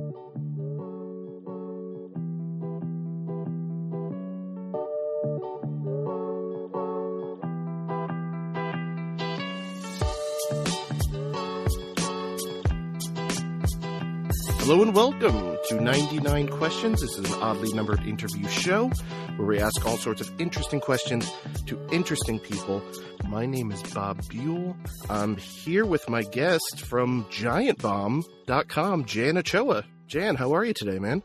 thank you Hello and welcome to 99 Questions. This is an oddly numbered interview show where we ask all sorts of interesting questions to interesting people. My name is Bob Buell. I'm here with my guest from giantbomb.com, Jan Ochoa. Jan, how are you today, man?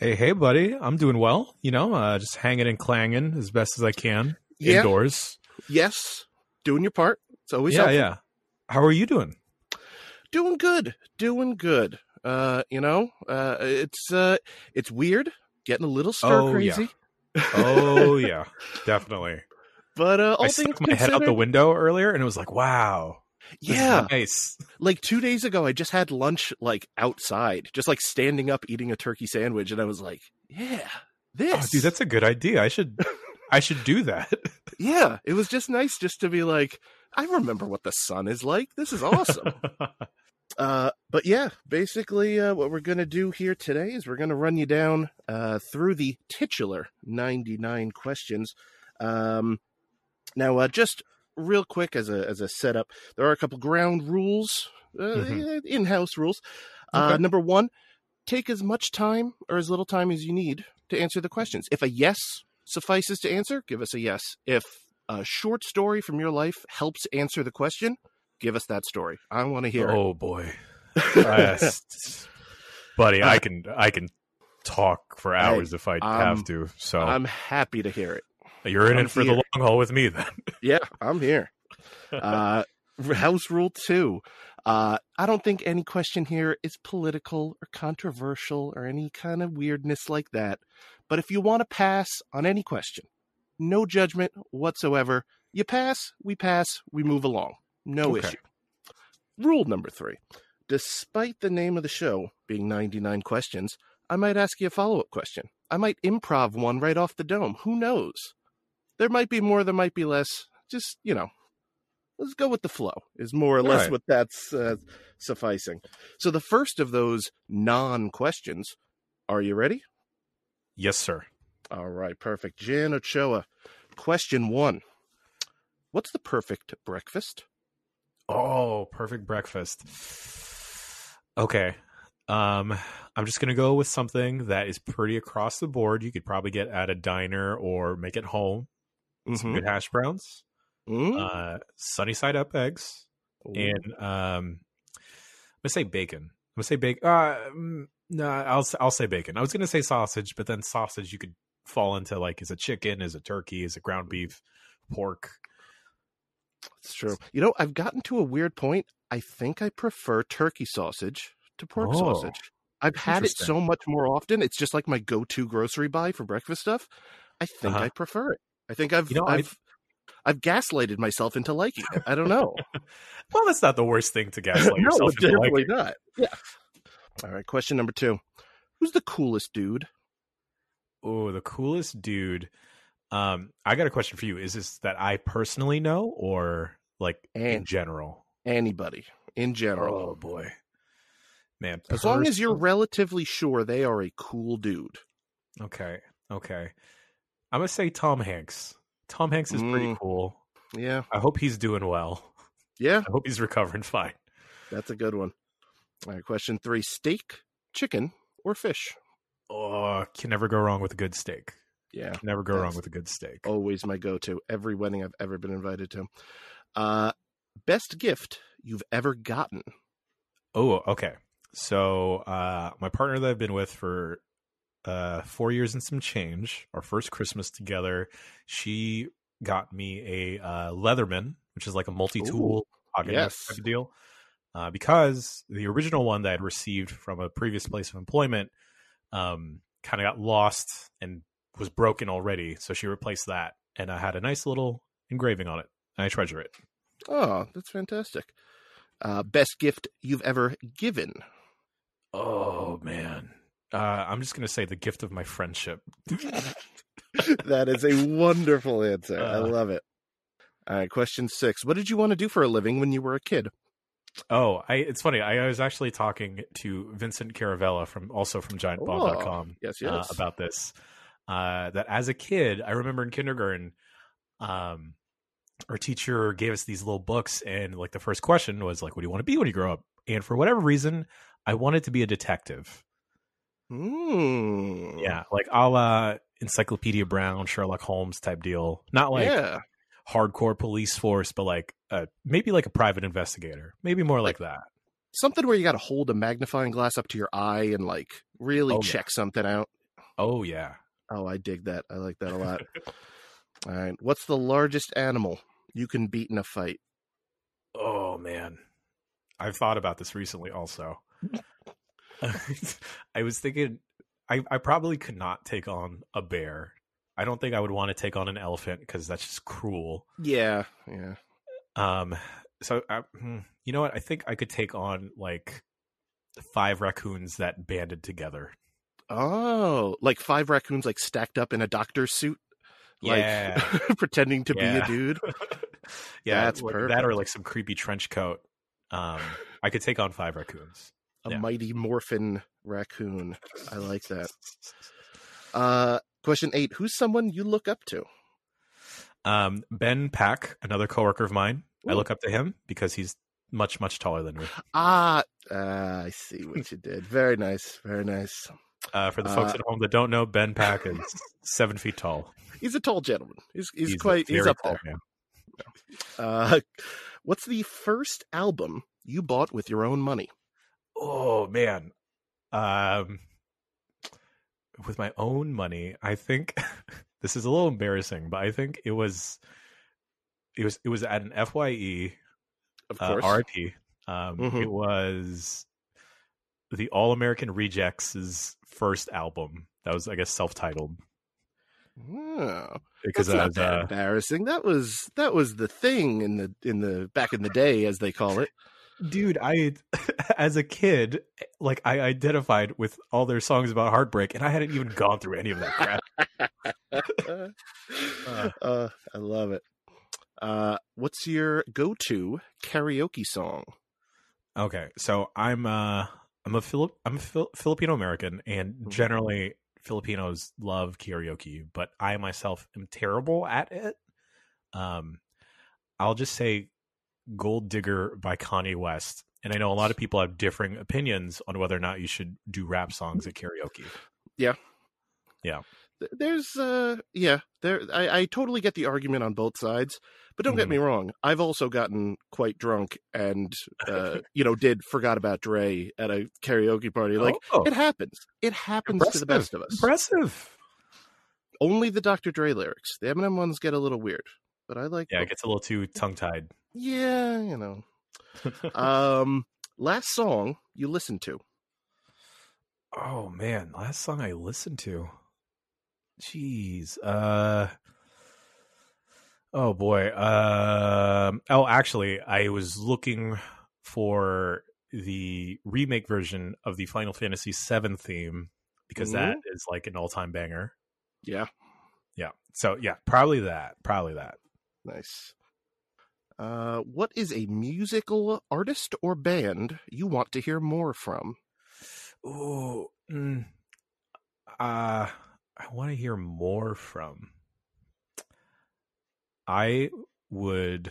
Hey, hey, buddy. I'm doing well. You know, uh, just hanging and clanging as best as I can Yeah. indoors. Yes, doing your part. It's always Yeah, helpful. yeah. How are you doing? Doing good, doing good. Uh, you know, uh, it's uh, it's weird, getting a little stir Oh, yeah. crazy. Oh yeah, definitely. But uh, all I things stuck my head out the window earlier, and it was like, wow, yeah, nice. like two days ago, I just had lunch like outside, just like standing up eating a turkey sandwich, and I was like, yeah, this, Oh, dude, that's a good idea. I should, I should do that. yeah. It was just nice just to be like, I remember what the sun is like. This is awesome. uh, but yeah, basically, uh, what we're gonna do here today is we're gonna run you down uh, through the titular ninety nine questions. Um, now, uh, just real quick as a as a setup, there are a couple ground rules, uh, Mhm. in house rules. Uh, Okay. number one, take as much time or as little time as you need to answer the questions. If a yes suffices to answer, give us a yes. If a short story from your life helps answer the question, give us that story. I want to hear it. oh boy, Yes. buddy, I can, I can talk for hours if I have to. So I'm happy to hear it. you're in I'm it for here. the long haul with me, then. Yeah, I'm here. Uh, house rule two. Uh, I don't think any question here is political or controversial or any kind of weirdness like that. But if you want to pass on any question, no judgment whatsoever. You pass, we pass, we move along. No Okay. issue. Rule number three. Despite the name of the show being 99 questions, I might ask you a follow up question. I might improv one right off the dome. Who knows? There might be more, there might be less. Just, you know, let's go with the flow, is more or less Right. what that's uh, sufficing. So the first of those non questions, are you ready? yes, sir. All right, perfect. Jan Ochoa, question one What's the perfect breakfast? Oh, perfect breakfast. Okay. Um, I'm just gonna go with something that is pretty across the board. You could probably get at a diner or make it home. Some Mhm. good hash browns, Mm? uh, sunny side up eggs, Ooh. and um, I'm gonna say bacon. I'm gonna say bacon. Uh, mm, no, I'll I'll say bacon. I was gonna say sausage, but then sausage you could fall into like is it chicken, is it turkey, is it ground beef, pork? It's true. You know, I've gotten to a weird point. I think I prefer turkey sausage to pork Oh, sausage. I've had it so much more often. It's just like my go-to grocery buy for breakfast stuff. I think Uh-huh. I prefer it. I think I've You know, I- I've I've gaslighted myself into liking it. I don't know. Well, that's not the worst thing to gaslight no, yourself into definitely liking. not. Yeah. All right. Question number two: Who's the coolest dude? Oh, the coolest dude. Um, I got a question for you. Is this that I personally know or like in general? anybody in general, Oh boy. Man, as long as you're relatively sure they are a cool dude. Okay. Okay. I'm gonna say Tom Hanks. Tom Hanks is pretty Mm. cool. Yeah. I hope he's doing well. Yeah. I hope he's recovering fine. That's a good one. All right, question three: steak, chicken, or fish? Oh, can never go wrong with a good steak. Yeah, never go wrong with a good steak. always my go-to. Every wedding I've ever been invited to. Uh, best gift you've ever gotten? Oh, okay. So uh my partner that I've been with for uh four years and some change, our first Christmas together, she got me a uh Leatherman, which is like a multi-tool pocket yes. type of deal. Uh, because the original one that I'd received from a previous place of employment um kind of got lost and was broken already. So she replaced that and I had a nice little engraving on it. And I treasure it. Oh, that's fantastic. Uh, best gift you've ever given? Oh man. Uh, I'm just gonna say the gift of my friendship. that is a wonderful answer. I Uh. love it. All right, question six. What did you want to do for a living when you were a kid? Oh, I it's funny. I was actually talking to Vincent Caravella from also from giantbomb.com Oh, yes, uh, yes. about this. Uh, that as a kid, I remember in kindergarten, um, our teacher gave us these little books, and like the first question was like, "What do you want to be when you grow up?" And for whatever reason, I wanted to be a detective. Mm. Yeah, like a la Encyclopedia Brown, Sherlock Holmes type deal. Not like yeah. hardcore police force, but like uh, maybe like a private investigator. Maybe more like that. Something where you got to hold a magnifying glass up to your eye and like really Oh, yeah. check something out. Oh yeah. Oh, I dig that. I like that a lot. All right. What's the largest animal you can beat in a fight? Oh man, I've thought about this recently. Also, I was thinking, I I probably could not take on a bear. I don't think I would want to take on an elephant because that's just cruel. Yeah. Yeah. Um, so I, hmm, you know what? I think I could take on like five raccoons that banded together. Oh, like five raccoons like stacked up in a doctor's suit, like Yeah, pretending to be a dude. yeah, That's like perfect. that or like some creepy trench coat. Um, I could take on five raccoons. A Yeah. mighty morphin raccoon. I like that. Uh, question eight: Who's someone you look up to? Um, Ben Pack, another coworker of mine, I look up to him because he's much much taller than me. Ah, uh, I see what you did. Very nice. Very nice. Uh, for the folks Uh, at home that don't know, Ben Pack is seven feet tall. He's a tall gentleman. He's he's, a quite he's up tall there. Uh, what's the first album you bought with your own money? Oh man, um, with my own money, I think this is a little embarrassing, but I think it was it was it was at an Fye Of uh, course. RIP. Um, Mhm. It was the All American Rejects' first album. That was, I guess, self-titled Oh, because that's not was, that uh, embarrassing. That was that was the thing in the in the back in the day, as they call it. dude. I, as a kid, like I identified with all their songs about heartbreak, and I hadn't even gone through any of that crap. uh, I love it. Uh, what's your go-to karaoke song? Okay, so I'm uh I'm a Philip I'm a Fil- Filipino American, and Mhm. generally Filipinos love karaoke, but I myself am terrible at it. Um, I'll just say "Gold Digger" by Kanye West, and I know a lot of people have differing opinions on whether or not you should do rap songs at karaoke. Yeah. Yeah. There's, uh, yeah, there. I, I totally get the argument on both sides, but don't get Mhm. me wrong. I've also gotten quite drunk and, uh, you know, did forgot about Dre at a karaoke party. Like Oh, it happens. It happens to the best of us. Impressive. Only the Dr. Dre lyrics. The Eminem ones get a little weird, but I like. Yeah, it gets a little too tongue tied. yeah, you know. um, last song you listened to. Oh man, last song I listened to. Jeez. Uh Oh boy. Um oh actually I was looking for the remake version of the Final Fantasy VII theme because that is like an all-time banger. Yeah, Yeah. So yeah, probably that. Probably that. nice. Uh, what is a musical artist or band you want to hear more from? Ooh. Mm, uh I want to hear more from I would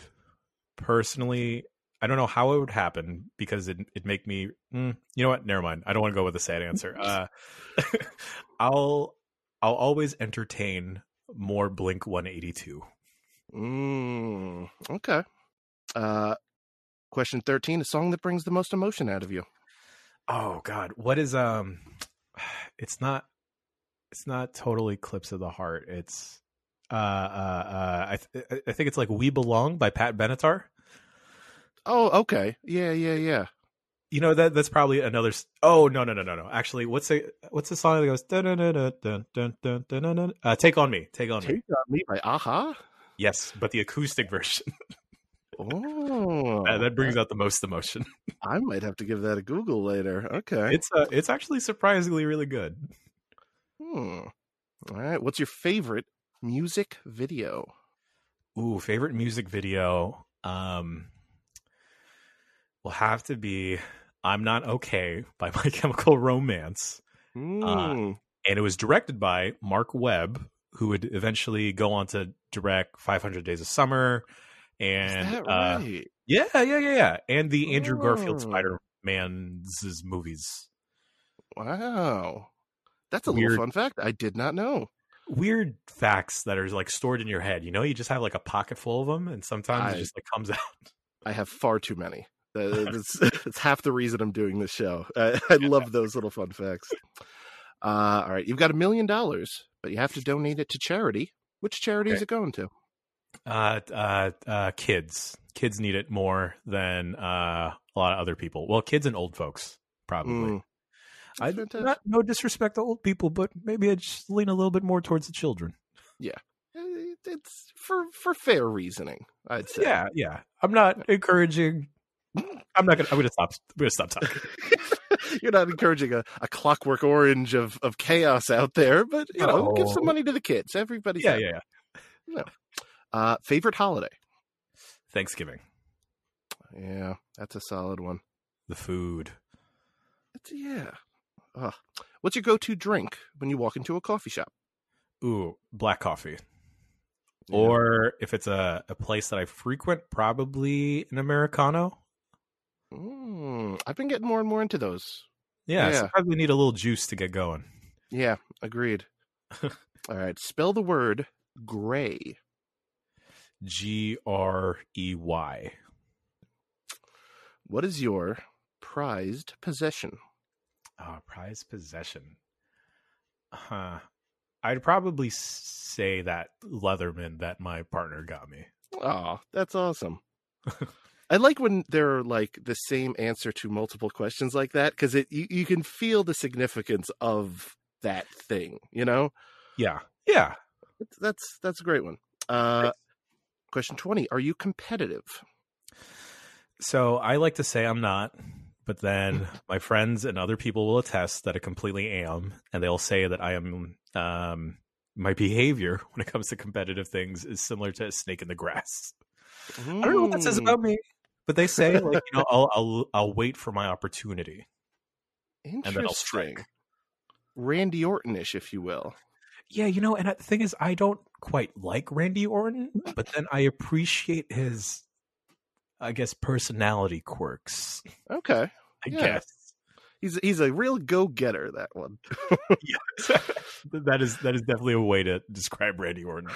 personally I don't know how it would happen because it it'd make me mm, you know what? Never mind. I don't want to go with a sad answer. Uh I'll I'll always entertain more Blink 182 Mm, okay. Uh, question thirteen: A song that brings the most emotion out of you. oh god. What is um it's not it's not Total Eclipse of the Heart. It's uh, uh, uh, I, th- I think it's like "We Belong" by Pat Benatar. Oh, okay, yeah, yeah, yeah. You know that that's probably another. Oh no, no, no, no, no. Actually, what's the what's the song that goes? Dun, dun, dun, dun, dun, dun, dun, dun, uh, Take on me, take on take me, take on me by a-ha. Yes, but the acoustic version. Oh, that, that, brings out the most emotion. I might have to give that a Google later. Okay, it's uh, it's actually surprisingly really good. Hmm. All right, what's your favorite music video? Ooh, favorite music video. Um, will have to be I'm Not Okay by My Chemical Romance. Mm. And it was directed by Marc Webb, who would eventually go on to direct 500 Days of Summer. And Is that uh, right? yeah, yeah, yeah, yeah. And the Andrew Garfield Oh. Spider Man's movies. wow. That's a Weird. little fun fact. I did not know. Weird facts that are like stored in your head. You know, you just have like a pocket full of them, and sometimes I- it just like comes out. I have far too many. Uh, That's, that's half the reason I'm doing this show. I, I love those little fun facts. Uh, all right, you've got a million dollars, but you have to donate it to charity. Which charity is it going to? Uh, uh, uh, kids, kids need it more than uh, a lot of other people. Well, kids and old folks probably. Mm, I fantastic. not no disrespect to old people, but maybe I just lean a little bit more towards the children. Yeah, it's for for fair reasoning, I'd say. Yeah, yeah. I'm not encouraging. I'm not gonna. I'm gonna stop. I'm gonna stop talking. You're not encouraging a, a clockwork orange of, of chaos out there, but you know, give some money to the kids. Everybody. yeah, yeah, yeah. Uh, favorite holiday? Thanksgiving, Yeah, that's a solid one. the food. It's, yeah. Ugh. What's your go-to drink when you walk into a coffee shop? Ooh, black coffee. Yeah. Or if it's a, a place that I frequent, probably an Americano. Mm, I've been getting more and more into those. Yeah, Yeah. sometimes we need a little juice to get going. Yeah, agreed. All right, spell the word gray. G R E Y. What is your prized possession? Oh, prized possession. Huh. I'd probably say that Leatherman that my partner got me. Oh, that's awesome. I like when there are like the same answer to multiple questions like that because it you, you can feel the significance of that thing. You know, Yeah. Yeah. That's that's a great one. Uh, question twenty: Are you competitive? So I like to say I'm not, but then my friends and other people will attest that I completely am, and they'll say that I am. Um, my behavior when it comes to competitive things is similar to a snake in the grass. I don't know what that says Mm, about me, but they say like you know I'll I'll, I'll wait for my opportunity and then I'll strike. Randy Orton-ish, if you will. Yeah, you know, and the thing is, I don't quite like Randy Orton, but then I appreciate his, I guess, personality quirks. Okay, I Yeah. guess he's he's a real go-getter. That one. that is that is definitely a way to describe Randy Orton.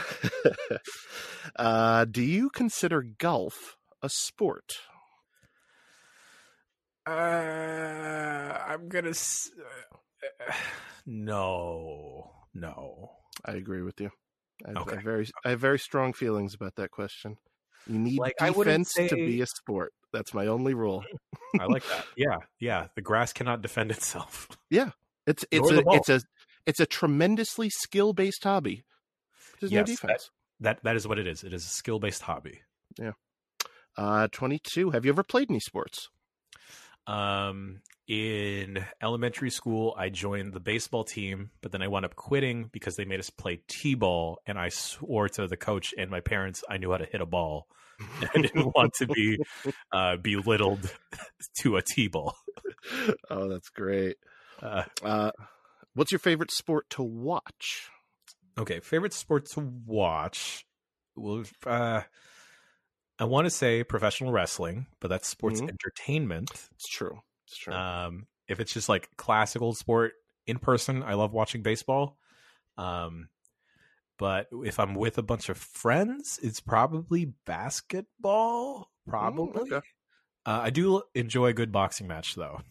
uh, do you consider golf a sport? Uh, I'm gonna. S- uh, no, no. I agree with you. I, have- I Okay. very I have very strong feelings about that question. You need Like, defense to be a sport. That's my only rule. I like that. Yeah, yeah. The grass cannot defend itself. Yeah, it's it's a it's a it's a tremendously skill based hobby. There's no Yes, defense. That that is what it is. It is a skill based hobby. Yeah. Uh, twenty two. Have you ever played any sports? Um, in elementary school, I joined the baseball team, but then I wound up quitting because they made us play t-ball, and I swore to the coach and my parents I knew how to hit a ball. I didn't want to be uh, belittled to a t-ball. oh, that's great. Uh, Uh, what's your favorite sport to watch? okay, favorite sport to watch. Well, uh, I want to say professional wrestling, but that's sports Mhm. entertainment. It's true. It's true. Um, if it's just like classical sport in person, I love watching baseball. Um, but if I'm with a bunch of friends, it's probably basketball. Probably. Mm, okay. uh, I do enjoy a good boxing match, though.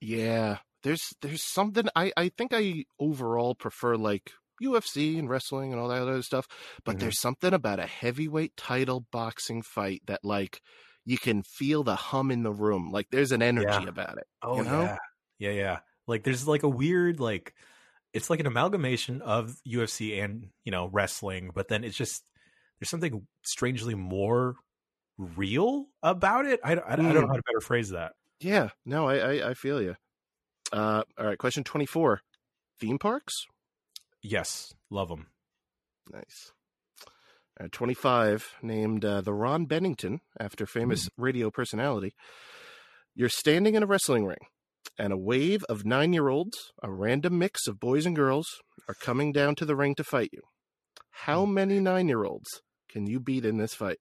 Yeah, there's there's something I I think I overall prefer like UFC and wrestling and all that other stuff, but Mhm. there's something about a heavyweight title boxing fight that like you can feel the hum in the room. Like there's an energy Yeah. about it. Oh You know? yeah, yeah, yeah. Like there's like a weird like it's like an amalgamation of UFC and you know wrestling, but then it's just there's something strangely more real about it. I, I, I don't know Mm. how to better phrase that. Yeah, no, I I, I feel you. Uh, all right, question twenty four: theme parks. Yes, love them. Nice. Uh, 25, named uh, the Ron Bennington after famous radio personality. You're standing in a wrestling ring, and a wave of nine year olds, a random mix of boys and girls, are coming down to the ring to fight you. How many nine year olds can you beat in this fight?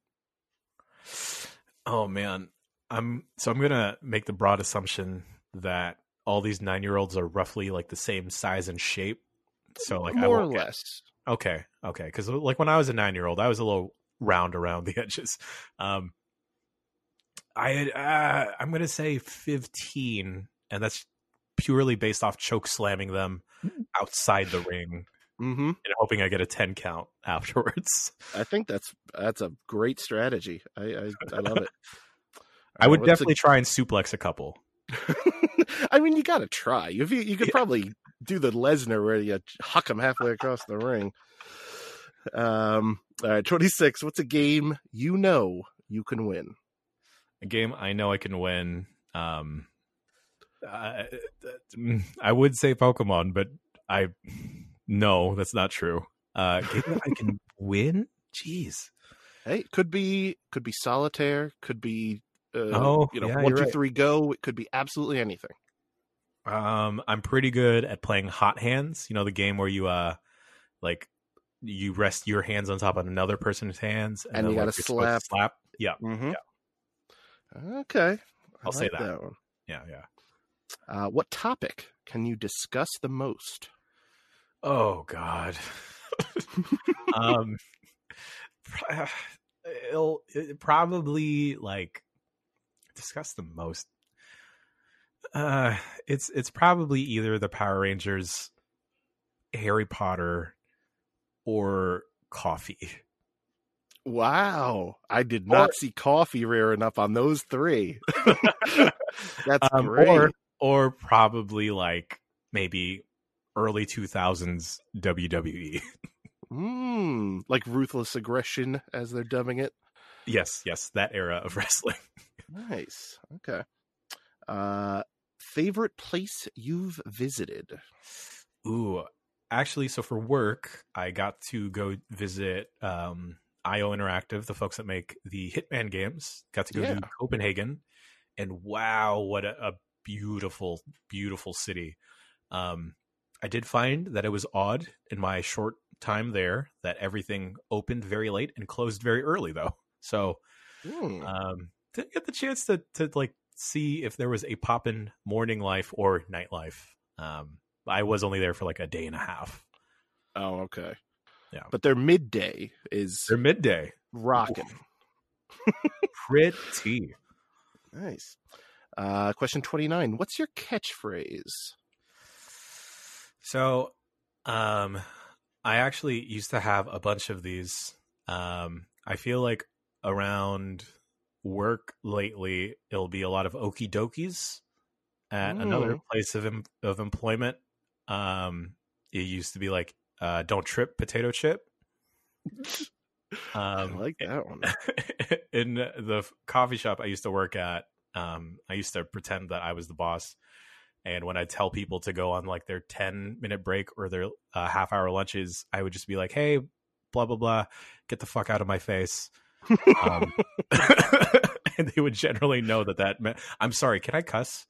Oh man, I'm so I'm gonna make the broad assumption that all these nine year olds are roughly like the same size and shape. So like I More or won't get- less. Okay, okay. Because like when I was a nine year old, I was a little round around the edges. Um, I uh, I'm gonna say fifteen, and that's purely based off choke slamming them outside the ring hmm and hoping I get a ten count afterwards. I think that's that's a great strategy. I I, I love it. I would Uh, what's the- definitely try and suplex a couple. I mean, you got to try. You you could Yeah. probably do the Lesnar where you huck him halfway across the ring. Um. All right, twenty six. What's a game you know you can win? A game I know I can win. Um, I, I would say Pokemon, but I no, that's not true. Uh, game that I can win. Jeez. Hey, could be could be solitaire. Could be uh, Oh, you know yeah, one two right. three go. It could be absolutely anything. Um, I'm pretty good at playing Hot Hands. You know the game where you uh, like you rest your hands on top of another person's hands, And you then, gotta like, to slap. Yeah, Mm-hmm. yeah. Okay, I I'll say like that. one. yeah, yeah. Uh, what topic can you discuss the most? Oh God. um, it'll it probably like discuss the most. Uh, it's it's probably either the Power Rangers, Harry Potter, or coffee. Wow, I did not Or- see coffee rare enough on those three. That's Um, great. or or probably like maybe early two thousands. WWE. Mm, like ruthless aggression, as they're dubbing it. yes, yes, that era of wrestling. Nice. Okay. Uh, favorite place you've visited? Ooh, actually, so for work, I got to go visit um, IO Interactive, the folks that make the Hitman games. Got to go Yeah. to Copenhagen, and wow, what a, a beautiful, beautiful city. Um, I did find that it was odd in my short time there that everything opened very late and closed very early, though. So Hmm. um, didn't get the chance to to like see if there was a poppin' morning life or nightlife. Um, I was only there for like a day and a half. Oh, okay. Yeah. But their midday is They're midday, rocking. pretty. Nice. Uh, question 29. What's your catchphrase? So, um, I actually used to have a bunch of these. Um, I feel like around work lately, it'll be a lot of okie dokies at another Mm. place of em- of employment. Um, it used to be like, uh, "Don't trip, potato chip." I Um, like that one. in the coffee shop I used to work at, um, I used to pretend that I was the boss. And when I tell people to go on like their 10 minute break or their uh, half hour lunches, I would just be like, hey, blah, blah, blah, get the fuck out of my face. Um, and they would generally know that that meant, I'm sorry, can I cuss?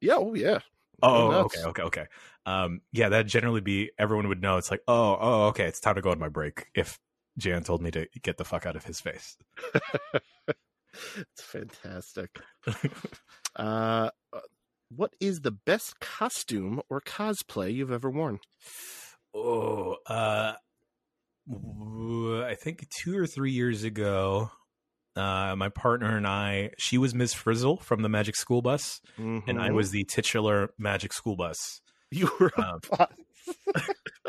yeah, oh, yeah. Oh, okay, okay, okay. Um, yeah, that'd generally be, everyone would know. It's like, oh, oh, okay, it's time to go on my break. If Jan told me to get the fuck out of his face. It's fantastic. uh, what is the best costume or cosplay you've ever worn? Oh, uh, I think two or three years ago, uh, my partner and I, she was Ms. Frizzle from the Magic School Bus, and I was the titular Magic School Bus. You were a um.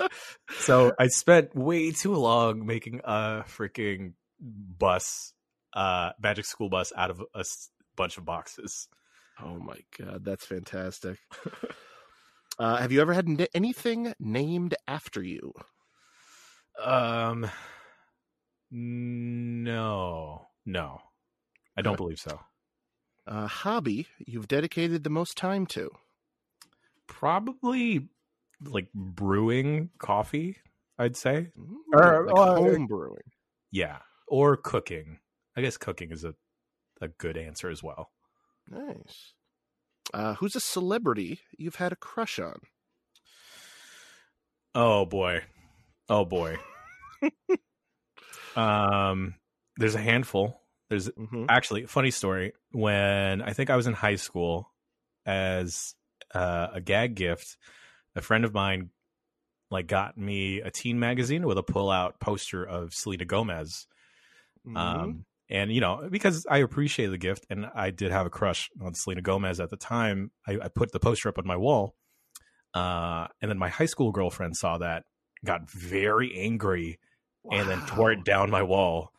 So I spent way too long making a freaking bus, uh, Magic School Bus out of a s- bunch of boxes. Oh my god, that's fantastic. uh, have you ever had n- anything named after you? Um, no, no, I don't believe so. A hobby you've dedicated the most time to? probably like brewing coffee i'd say Or- like or- home brewing. yeah or cooking i guess cooking is a, a good answer as well Nice. Uh, who's a celebrity you've had a crush on? Oh boy. Oh boy. Um there's a handful. There's Mm-hmm. actually funny story when I think I was in high school as uh, a gag gift, a friend of mine like got me a teen magazine with a pull-out poster of Selena Gomez. Mm-hmm. Um, and you know, because I appreciate the gift, and I did have a crush on Selena Gomez at the time, I, I put the poster up on my wall. Uh, and then my high school girlfriend saw that, got very angry, and then tore it down my wall,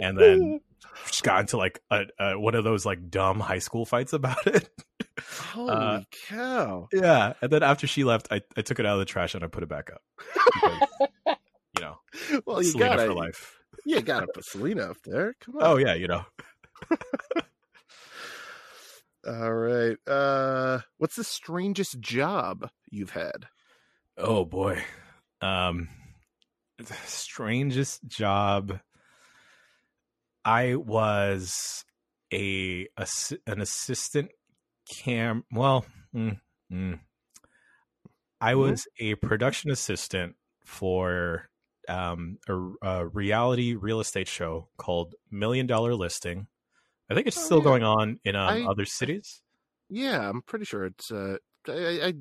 and then just got into like a, a one of those like dumb high school fights about it. Holy uh, cow! yeah, and then after she left, I, I took it out of the trash and I put it back up. Because, you know, Well, you Selena gotta, for life. you gotta put Selena up there. Come on. Oh yeah, you know. All right. Uh, what's the strangest job you've had? Oh boy. Um strangest job I was a, assi- an assistant cam well mm, mm. I Mhm. was a production assistant for um a, a reality real estate show called Million Dollar Listing. I think it's Oh, still yeah. going on in um, I- other cities. Yeah, I'm pretty sure it's. Uh, I, I, I-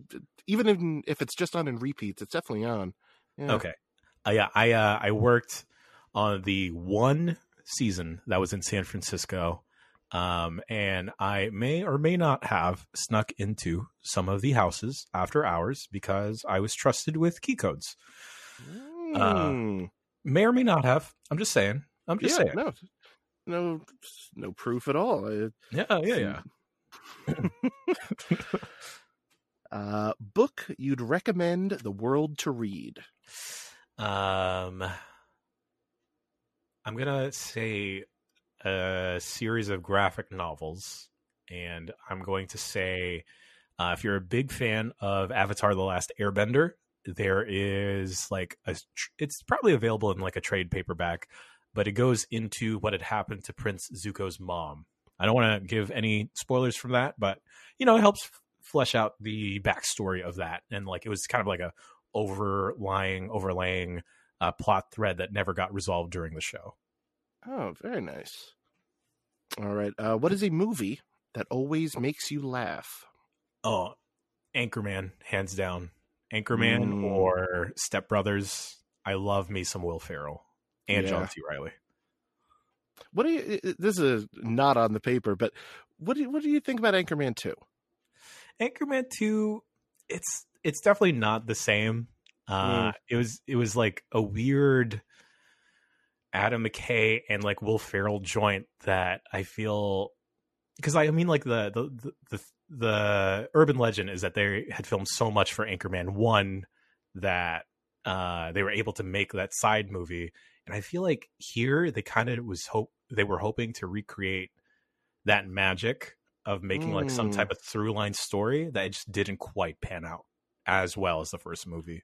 even in, if it's just on in repeats, it's definitely on. Yeah. Okay. Uh, yeah, I uh, I worked on the one season that was in San Francisco, um, and I may or may not have snuck into some of the houses after hours because I was trusted with key codes. Mm. May or may not have. I'm just saying. I'm just yeah, saying. no, no, no proof at all. I- Yeah, yeah, yeah. Uh, book you'd recommend the world to read? Um, I'm gonna say a series of graphic novels, and I'm going to say uh, if you're a big fan of Avatar: The Last Airbender, there is like a. It's probably available in like a trade paperback, but it goes into what had happened to Prince Zuko's mom. I don't want to give any spoilers from that, but you know, it helps flesh out the backstory of that, and like it was kind of like a overlying, overlaying uh, plot thread that never got resolved during the show. Oh, very nice. All right. Uh, what is a movie that always makes you laugh? Oh, Anchorman, hands down. Anchorman Mm. or Step Brothers. I love me some Will Ferrell and John Yeah. C. Reilly. What do you? This is not on the paper, but what do you, what do you think about Anchorman Two? Anchorman 2, it's it's definitely not the same. Uh Mm. it was it was like a weird Adam McKay and like Will Ferrell joint that I feel because I mean like the the, the the the urban legend is that they had filmed so much for Anchorman 1 that uh they were able to make that side movie and I feel like here they kind of was hope they were hoping to recreate that magic of making like some Mm. type of through line story that just didn't quite pan out as well as the first movie.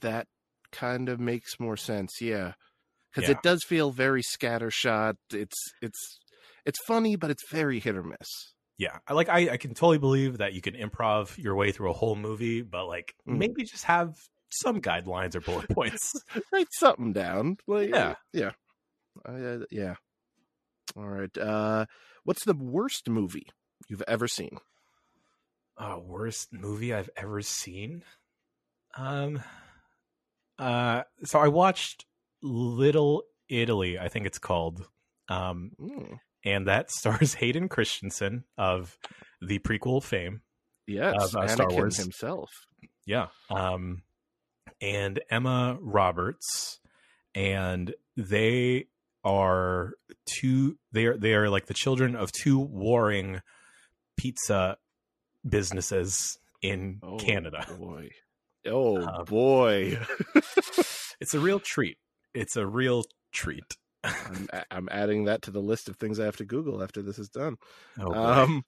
That kind of makes more sense. Yeah, because Yeah. it does feel very scattershot. It's it's it's funny, but it's very hit or miss. Yeah, I like I, I can totally believe that you can improv your way through a whole movie, but like Mm. maybe just have some guidelines or bullet points. Write something down. Like, Yeah. yeah, uh, yeah. All right. Uh, what's the worst movie you've ever seen? Uh, worst movie I've ever seen. Um, uh, so I watched Little Italy, I think it's called. Um, Mm, and that stars Hayden Christensen of the prequel fame. yes, Of, uh, Star Wars. himself. Yeah. Um, and Emma Roberts, and they are two. They are they are like the children of two warring pizza businesses in Canada. Oh, Canada. Boy. Oh Um, boy. It's a real treat. It's a real treat. I'm, I'm adding that to the list of things I have to Google after this is done. Oh, um,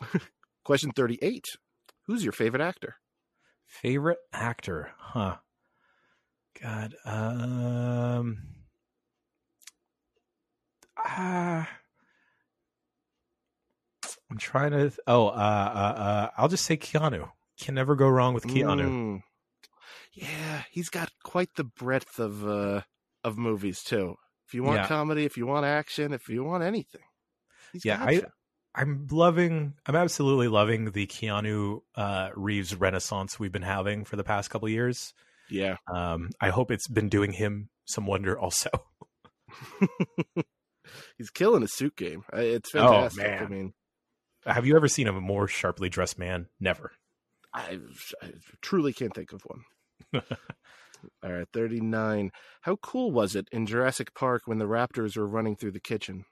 question 38. Who's your favorite actor? Favorite actor, huh? God, um, ah, I'm trying to. Oh, uh, uh, uh, I'll just say Keanu. Can never go wrong with Keanu. Mm. Yeah, he's got quite the breadth of uh of movies too. If you want Yeah. comedy, if you want action, if you want anything. he's Yeah, I- you. I'm loving. I'm absolutely loving the Keanu uh, Reeves renaissance we've been having for the past couple of years. yeah. Um, I hope it's been doing him some wonder. Also, he's killing his suit game. It's Oh, fantastic. I mean, have you ever seen a more sharply dressed man? Never. I, I truly can't think of one. All right, 39. How cool was it in Jurassic Park when the raptors were running through the kitchen?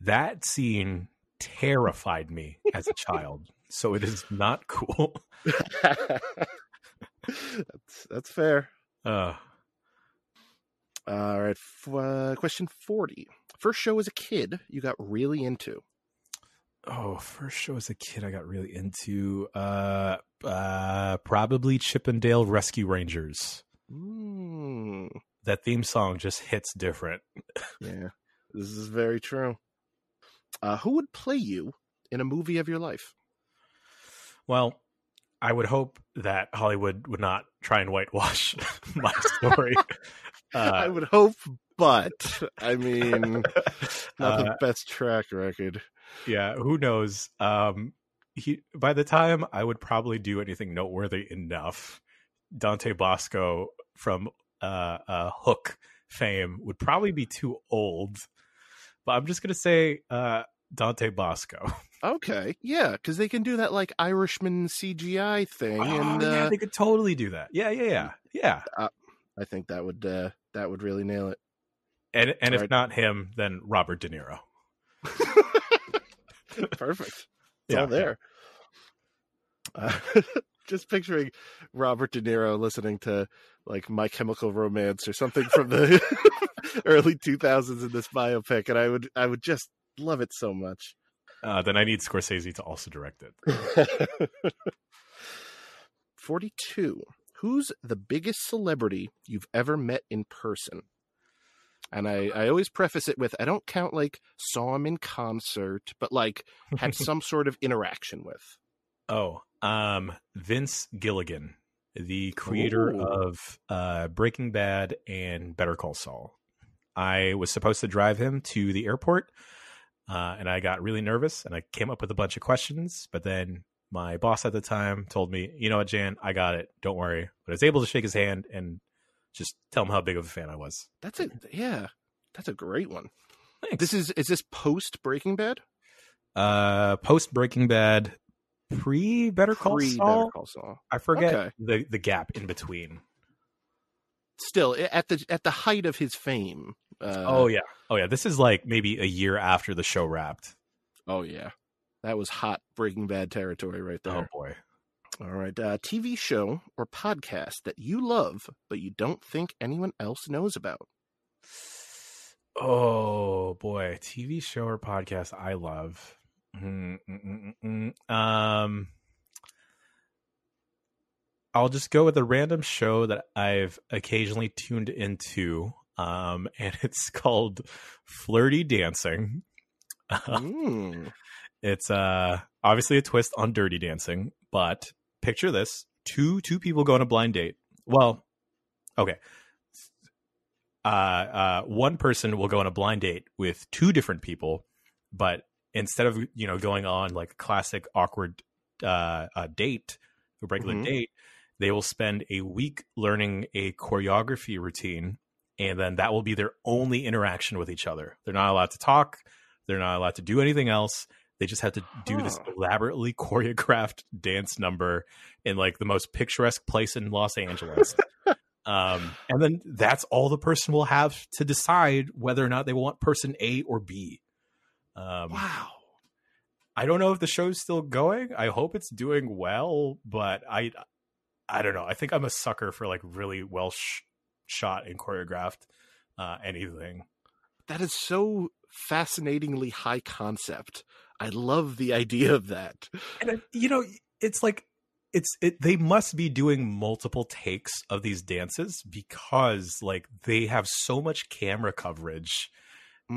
That scene terrified me as a child. So it is not cool. that's that's fair. Uh, All right, f- uh, question 40. First show as a kid you got really into. Oh, first show as a kid, I got really into uh, uh, probably Chip 'n Dale Rescue Rangers. Mm, That theme song just hits different. yeah, this is very true. Uh, who would play you in a movie of your life? Well, I would hope that Hollywood would not try and whitewash my story. uh, I would hope, but I mean, not uh, the best track record. Yeah, who knows? Um, he by the time I would probably do anything noteworthy enough, Dante Basco from uh, uh, Hook fame would probably be too old. But I'm just gonna say uh, Dante Basco. Okay, yeah, because they can do that like Irishman CGI thing, and oh, yeah, uh, they could totally do that. Yeah, yeah, yeah, yeah. I think that would uh, that would really nail it. And and if Right. not him, then Robert De Niro. Perfect. It's Yeah, all there. Uh, just picturing Robert De Niro listening to like My Chemical Romance or something from the early 2000s in this biopic, and I would I would just love it so much. Uh, then I need Scorsese to also direct it. 42. Who's the biggest celebrity you've ever met in person? And I, I always preface it with I don't count like saw him in concert, but like had some sort of interaction with. Oh, um, Vince Gilligan, the creator Ooh. of uh, Breaking Bad and Better Call Saul. I was supposed to drive him to the airport, uh, and I got really nervous, and I came up with a bunch of questions. But then my boss at the time told me, "You know what, Jan? I got it. Don't worry." But I was able to shake his hand and just tell him how big of a fan I was. That's it. Yeah. That's a great one. Thanks. This is is this post Breaking Bad? uh, post Breaking Bad, pre Better Call Pre Saul. Better Call Saul. I forget Okay. the the gap in between. Still at the at the height of his fame. Uh, oh yeah, oh yeah. This is like maybe a year after the show wrapped. Oh yeah. That was hot Breaking Bad territory right there. Oh there. boy. All right. Uh, TV show or podcast that you love but you don't think anyone else knows about. Oh boy, TV show or podcast I love. Um, I'll just go with a random show that I've occasionally tuned into, um, and it's called Flirty Dancing. Mm. It's uh obviously a twist on Dirty Dancing, but picture this: two two people go on a blind date. Well, okay. Uh, uh, one person will go on a blind date with two different people, but instead of you know going on like a classic awkward uh, uh date, a regular Mhm. date, they will spend a week learning a choreography routine, and then that will be their only interaction with each other. They're not allowed to talk. They're not allowed to do anything else. They just have to do this elaborately choreographed dance number in like the most picturesque place in Los Angeles. um, and then that's all the person will have to decide whether or not they want person A or B. Um, Wow. I don't know if the show's still going. I hope it's doing well, but I, I don't know. I think I'm a sucker for like really well sh- shot and choreographed uh, anything. That is so fascinatingly high concept. I love the idea of that. and you know it's like it's it they must be doing multiple takes of these dances because like they have so much camera coverage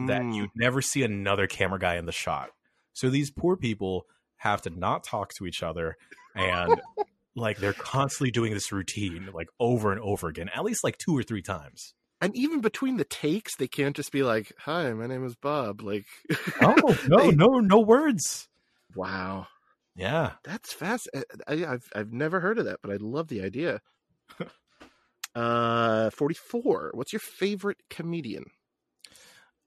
that Mm. you never see another camera guy in the shot So these poor people have to not talk to each other and like they're constantly doing this routine like over and over again, at least like two or three times. And even between the takes, they can't just be like, "Hi, my name is Bob." Like, oh no, They- no, no words. wow, Yeah. that's fast. I, I- I've I've never heard of that, but I love the idea. uh, forty four. What's your favorite comedian?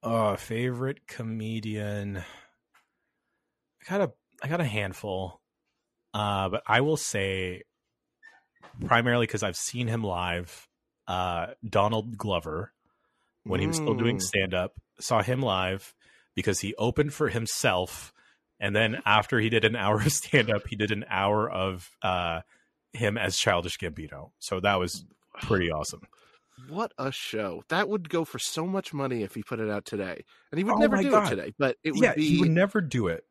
Uh, favorite comedian. I got a I got a handful. Uh, but I will say primarily because I've seen him live. Uh, Donald Glover when he was still doing Mm. stand up, saw him live because he opened for himself, and then after he did an hour of stand up, he did an hour of uh him as Childish Gambino. So that was pretty awesome. What a show! That would go for so much money if he put it out today, and he would Oh never do God. it today. But it would yeah, be he would never do it,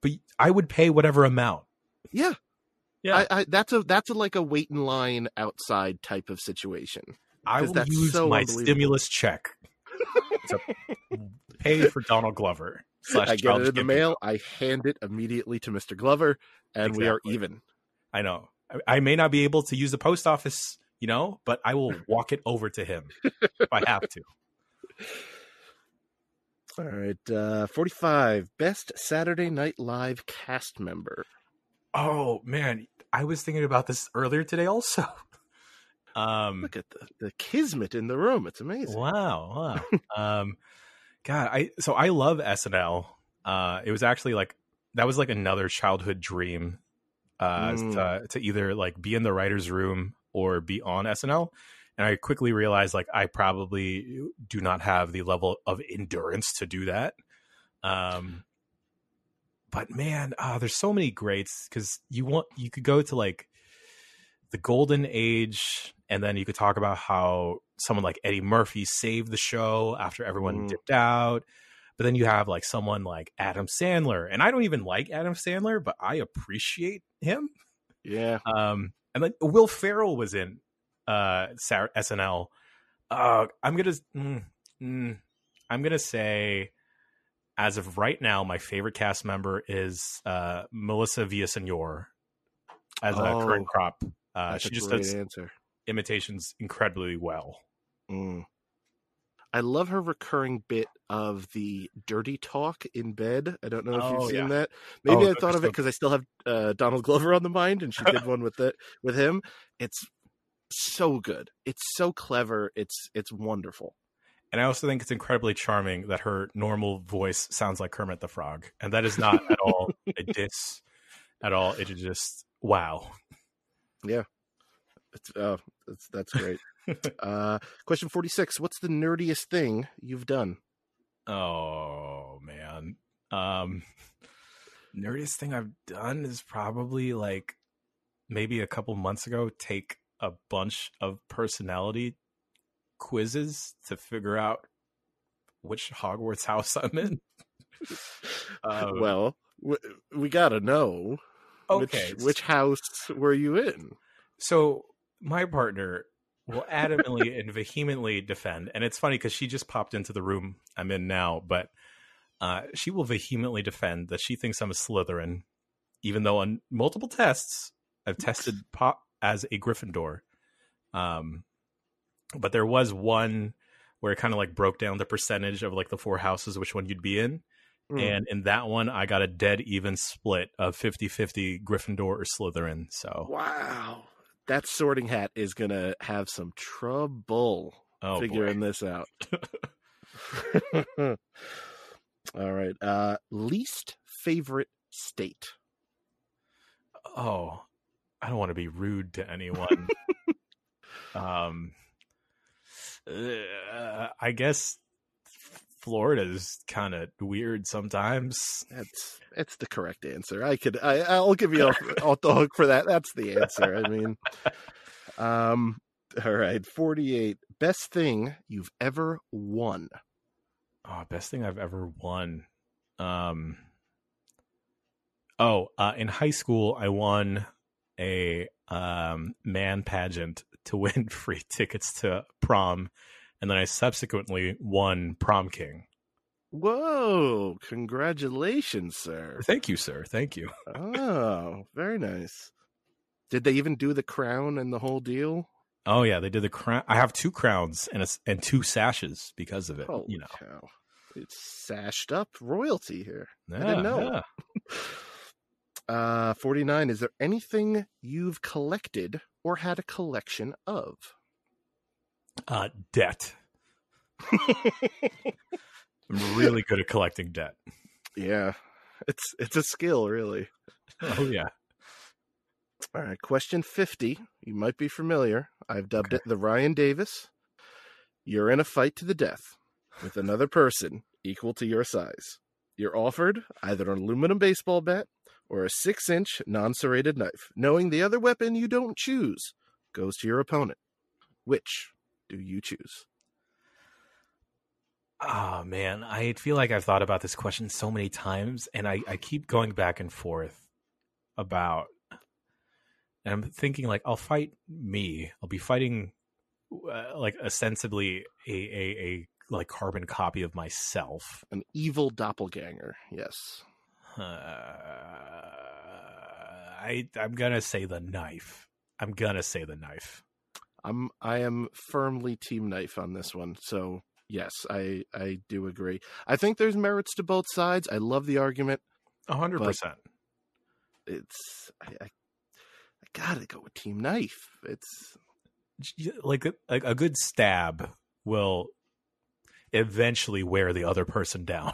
but I would pay whatever amount. yeah. Yeah. I, I, that's a that's a, like a wait in line outside type of situation. I will that's use so my stimulus check to pay for Donald Glover. Slash I get it in the mail. I hand it immediately to Mister Glover, and we are even. I know. I, I may not be able to use the post office, you know, but I will walk it over to him if I have to. All right, uh, forty-five. Best Saturday Night Live cast member. Oh man, I was thinking about this earlier today also. Um Look at the the kismet in the room. It's amazing. wow, wow. um God, I so I love SNL. Uh it was actually like that was like another childhood dream uh Mm. to, to either like be in the writers room or be on SNL. And I quickly realized like I probably do not have the level of endurance to do that. Um but man, uh, there's so many greats because you want you could go to like the golden age, and then you could talk about how someone like Eddie Murphy saved the show after everyone Mm. dipped out. But then you have like someone like Adam Sandler, and I don't even like Adam Sandler, but I appreciate him. Yeah. Um, and then Will Ferrell was in uh SNL. Uh, I'm gonna mm, mm, I'm gonna say, as of right now, my favorite cast member is uh Melissa Villasenor as a Oh, current crop. Uh, she a just does answer. imitations incredibly well. Mm. I love her recurring bit of the dirty talk in bed. I don't know if Oh, you've seen yeah. that. Maybe Oh, I thought of it because I still have uh, Donald Glover on the mind, and she did one with it with him. It's so good. It's so clever. It's it's wonderful. And I also think it's incredibly charming that her normal voice sounds like Kermit the Frog, and that is not at all a diss at all. It is just wow. It's uh, it's, that's great. uh, question forty six. What's the nerdiest thing you've done? Oh man. Um nerdiest thing I've done is probably like maybe a couple months ago take a bunch of personality quizzes to figure out which Hogwarts house I'm in. Um, well, w- we gotta know okay. which, which house were you in? So my partner will adamantly and vehemently defend, and it's funny because she just popped into the room I'm in now, but uh, she will vehemently defend that she thinks I'm a Slytherin, even though on multiple tests I've tested pop as a Gryffindor. Um, but there was one where it kind of like broke down the percentage of like the four houses, which one you'd be in. Mm. And in that one, I got a dead even split of 50 50 Gryffindor or Slytherin. So, Wow. That sorting hat is to have some trouble oh, boy. figuring this out. All right. Uh least favorite state. oh i don't want to be rude to anyone um uh, i guess florida's kind of weird sometimes That's that's the correct answer. I could I I'll give you off, the hook for that. That's the answer. I mean um all right, 48 best thing you've ever won. oh best thing i've ever won um oh uh in high school i won a um man pageant to win free tickets to prom and then i subsequently won prom king Whoa! Congratulations, sir. Thank you, sir. Thank you. Oh, very nice. Did they even do the crown and the whole deal? Oh yeah, they did the crown. I have two crowns and a, and two sashes because of it. Holy you know, cow! It's sashed up royalty here. yeah, I didn't know. yeah. Uh, forty nine. Is there anything you've collected or had a collection of? Uh, debt. I'm really good at collecting debt. yeah, it's it's a skill, really. Oh yeah. All right, question 50. You might be familiar. I've dubbed Okay. it the Ryan Davis. You're in a fight to the death with another person equal to your size. You're offered either an aluminum baseball bat or a six inch non serrated knife, knowing the other weapon you don't choose goes to your opponent. Which do you choose? Oh man, I feel like I've thought about this question so many times, and I, I keep going back and forth about. And I'm thinking like I'll fight me. I'll be fighting uh, like ostensibly a, a a like carbon copy of myself. An evil doppelganger, yes. Uh, I I'm gonna say the knife. I'm gonna say the knife. I'm I am firmly team knife on this one. So yes, I I do agree. I think there's merits to both sides. I love the argument. A hundred percent. It's I, I, I gotta go with team knife. It's Like a, a good stab will eventually wear the other person down.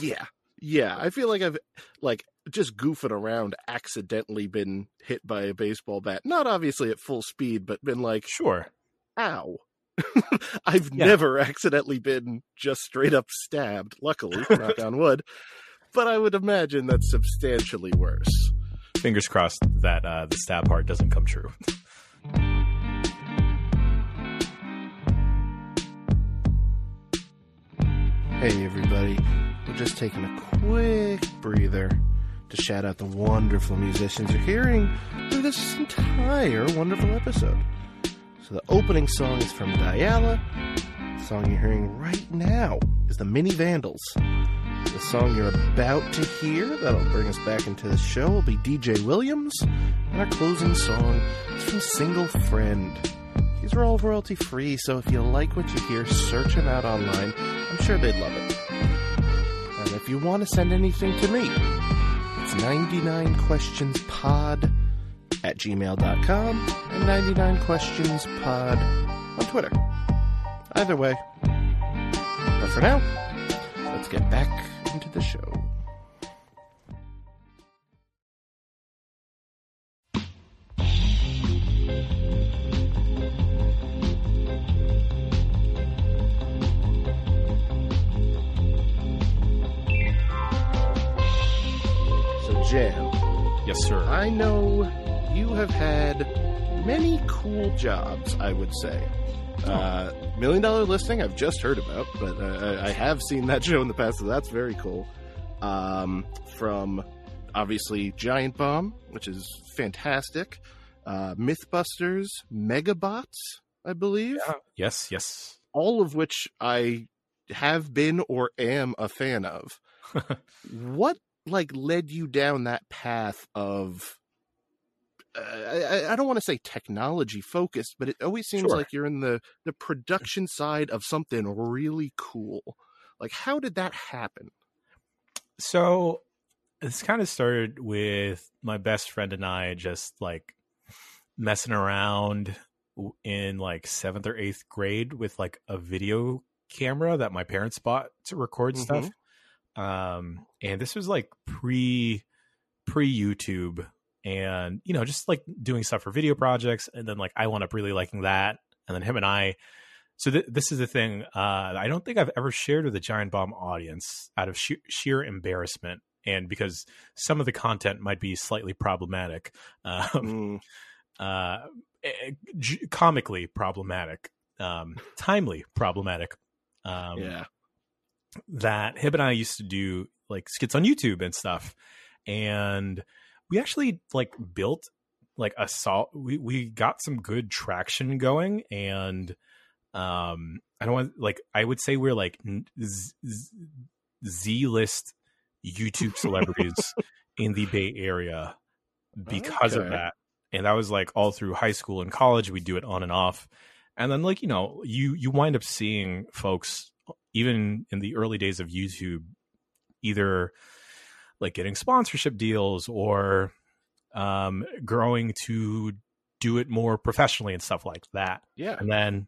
yeah, yeah. I feel like I've like just goofing around, accidentally been hit by a baseball bat. Not obviously at full speed, but been like, Sure. ow. I've Yeah. never accidentally been just straight up stabbed. Luckily, knock on wood. But I would imagine that's substantially worse. Fingers crossed that uh, the stab part doesn't come true. Hey, everybody. We're just taking a quick breather to shout out the wonderful musicians you're hearing through this entire wonderful episode. So, the opening song is from Diala. The song you're hearing right now is the Mini Vandals. The song you're about to hear, that'll bring us back into the show, will be DJ Williams. And our closing song is from Single Friend. These are all royalty free, so if you like what you hear, search them out online. I'm sure they'd love it. If you want to send anything to me, it's 99questionspod at gmail.com and 99questionspod on Twitter. Either way. But for now, let's get back into the show. Yes, sir. I know you have had many cool jobs, I would say. Uh, Million Dollar Listing, I've just heard about, but uh, I I have seen that show in the past, so that's very cool. Um, from obviously Giant Bomb, which is fantastic, uh, Mythbusters, Megabots, I believe, Yeah. Yes, yes. all of which I have been or am a fan of. what like led you down that path of uh, I, I don't want to say technology focused, but it always seems Sure. like you're in the the production side of something really cool. Like, how did that happen? So this kind of started with my best friend and I just like messing around in like seventh or eighth grade with like a video camera that my parents bought to record stuff. Um, and this was like pre pre YouTube and you know just like doing stuff for video projects and then like I wound up really liking that and then him and I. So th- this is the thing uh, I don't think I've ever shared with the Giant Bomb audience out of sheer, sheer embarrassment and because some of the content might be slightly problematic um, Mm, uh, eh, comically problematic um, timely problematic um, yeah, that Hib and I used to do like skits on YouTube and stuff. And we actually like built like a sol we, we got some good traction going and um I don't want like I would say we're like Z list YouTube celebrities in the Bay Area because Okay. of that. And that was like all through high school and college. We do it on and off. And then like, you know, you you wind up seeing folks even in the early days of YouTube either like getting sponsorship deals or um growing to do it more professionally and stuff like that. Yeah. And then,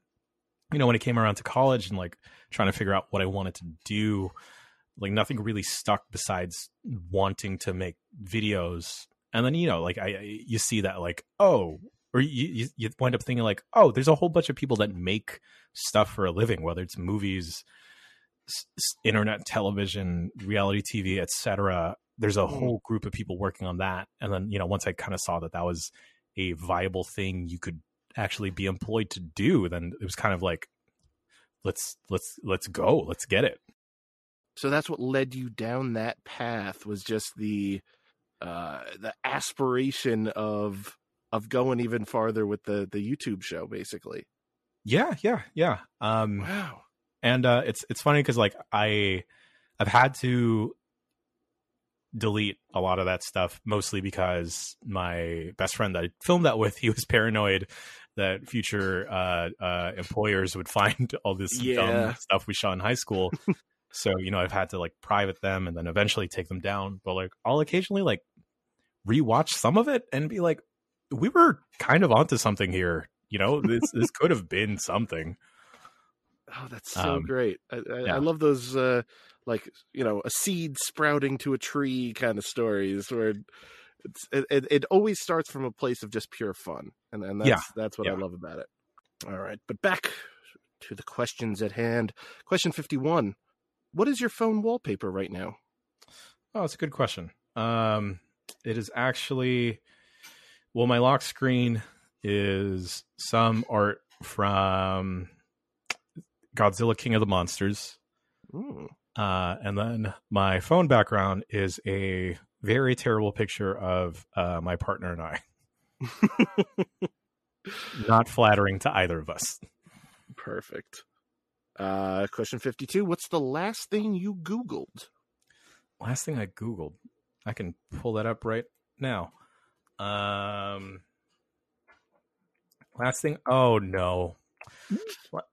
you know, when it came around to college and like trying to figure out what I wanted to do, like nothing really stuck besides wanting to make videos. And then, you know, like I, you see that like, oh, or you, you wind up thinking like, oh, there's a whole bunch of people that make stuff for a living, whether it's movies, internet, television, reality TV, etc. There's a Mhm. whole group of people working on that. And then, you know, once I kind of saw that that was a viable thing you could actually be employed to do, then it was kind of like, let's let's let's go, let's get it. So that's what led you down that path was just the uh the aspiration of of going even farther with the the YouTube show basically. Yeah, yeah, yeah. Um, Wow. And uh, it's it's funny because like I I've had to delete a lot of that stuff mostly because my best friend that I filmed that with he was paranoid that future uh, uh, employers would find all this Yeah. dumb stuff we shot in high school. so you know I've had to like private them and then eventually take them down. But like I'll occasionally like rewatch some of it and be like, we were kind of onto something here. You know, this this could have been something. Oh, that's so Um, great. I, I, yeah. I love those uh like, you know, a seed sprouting to a tree kind of stories where it's it, it, it always starts from a place of just pure fun. And and that's Yeah. that's what I love about it. All right, but back to the questions at hand. Question 51. What is your phone wallpaper right now? Oh, it's a good question. Um, it is actually well, my lock screen is some art from Godzilla King of the Monsters. Ooh. Uh, and then my phone background is a very terrible picture of uh, my partner and I. Not flattering to either of us. Perfect. Uh, question 52. What's the last thing you Googled? Last thing I Googled, I can pull that up right now. Um, last thing, oh no. What?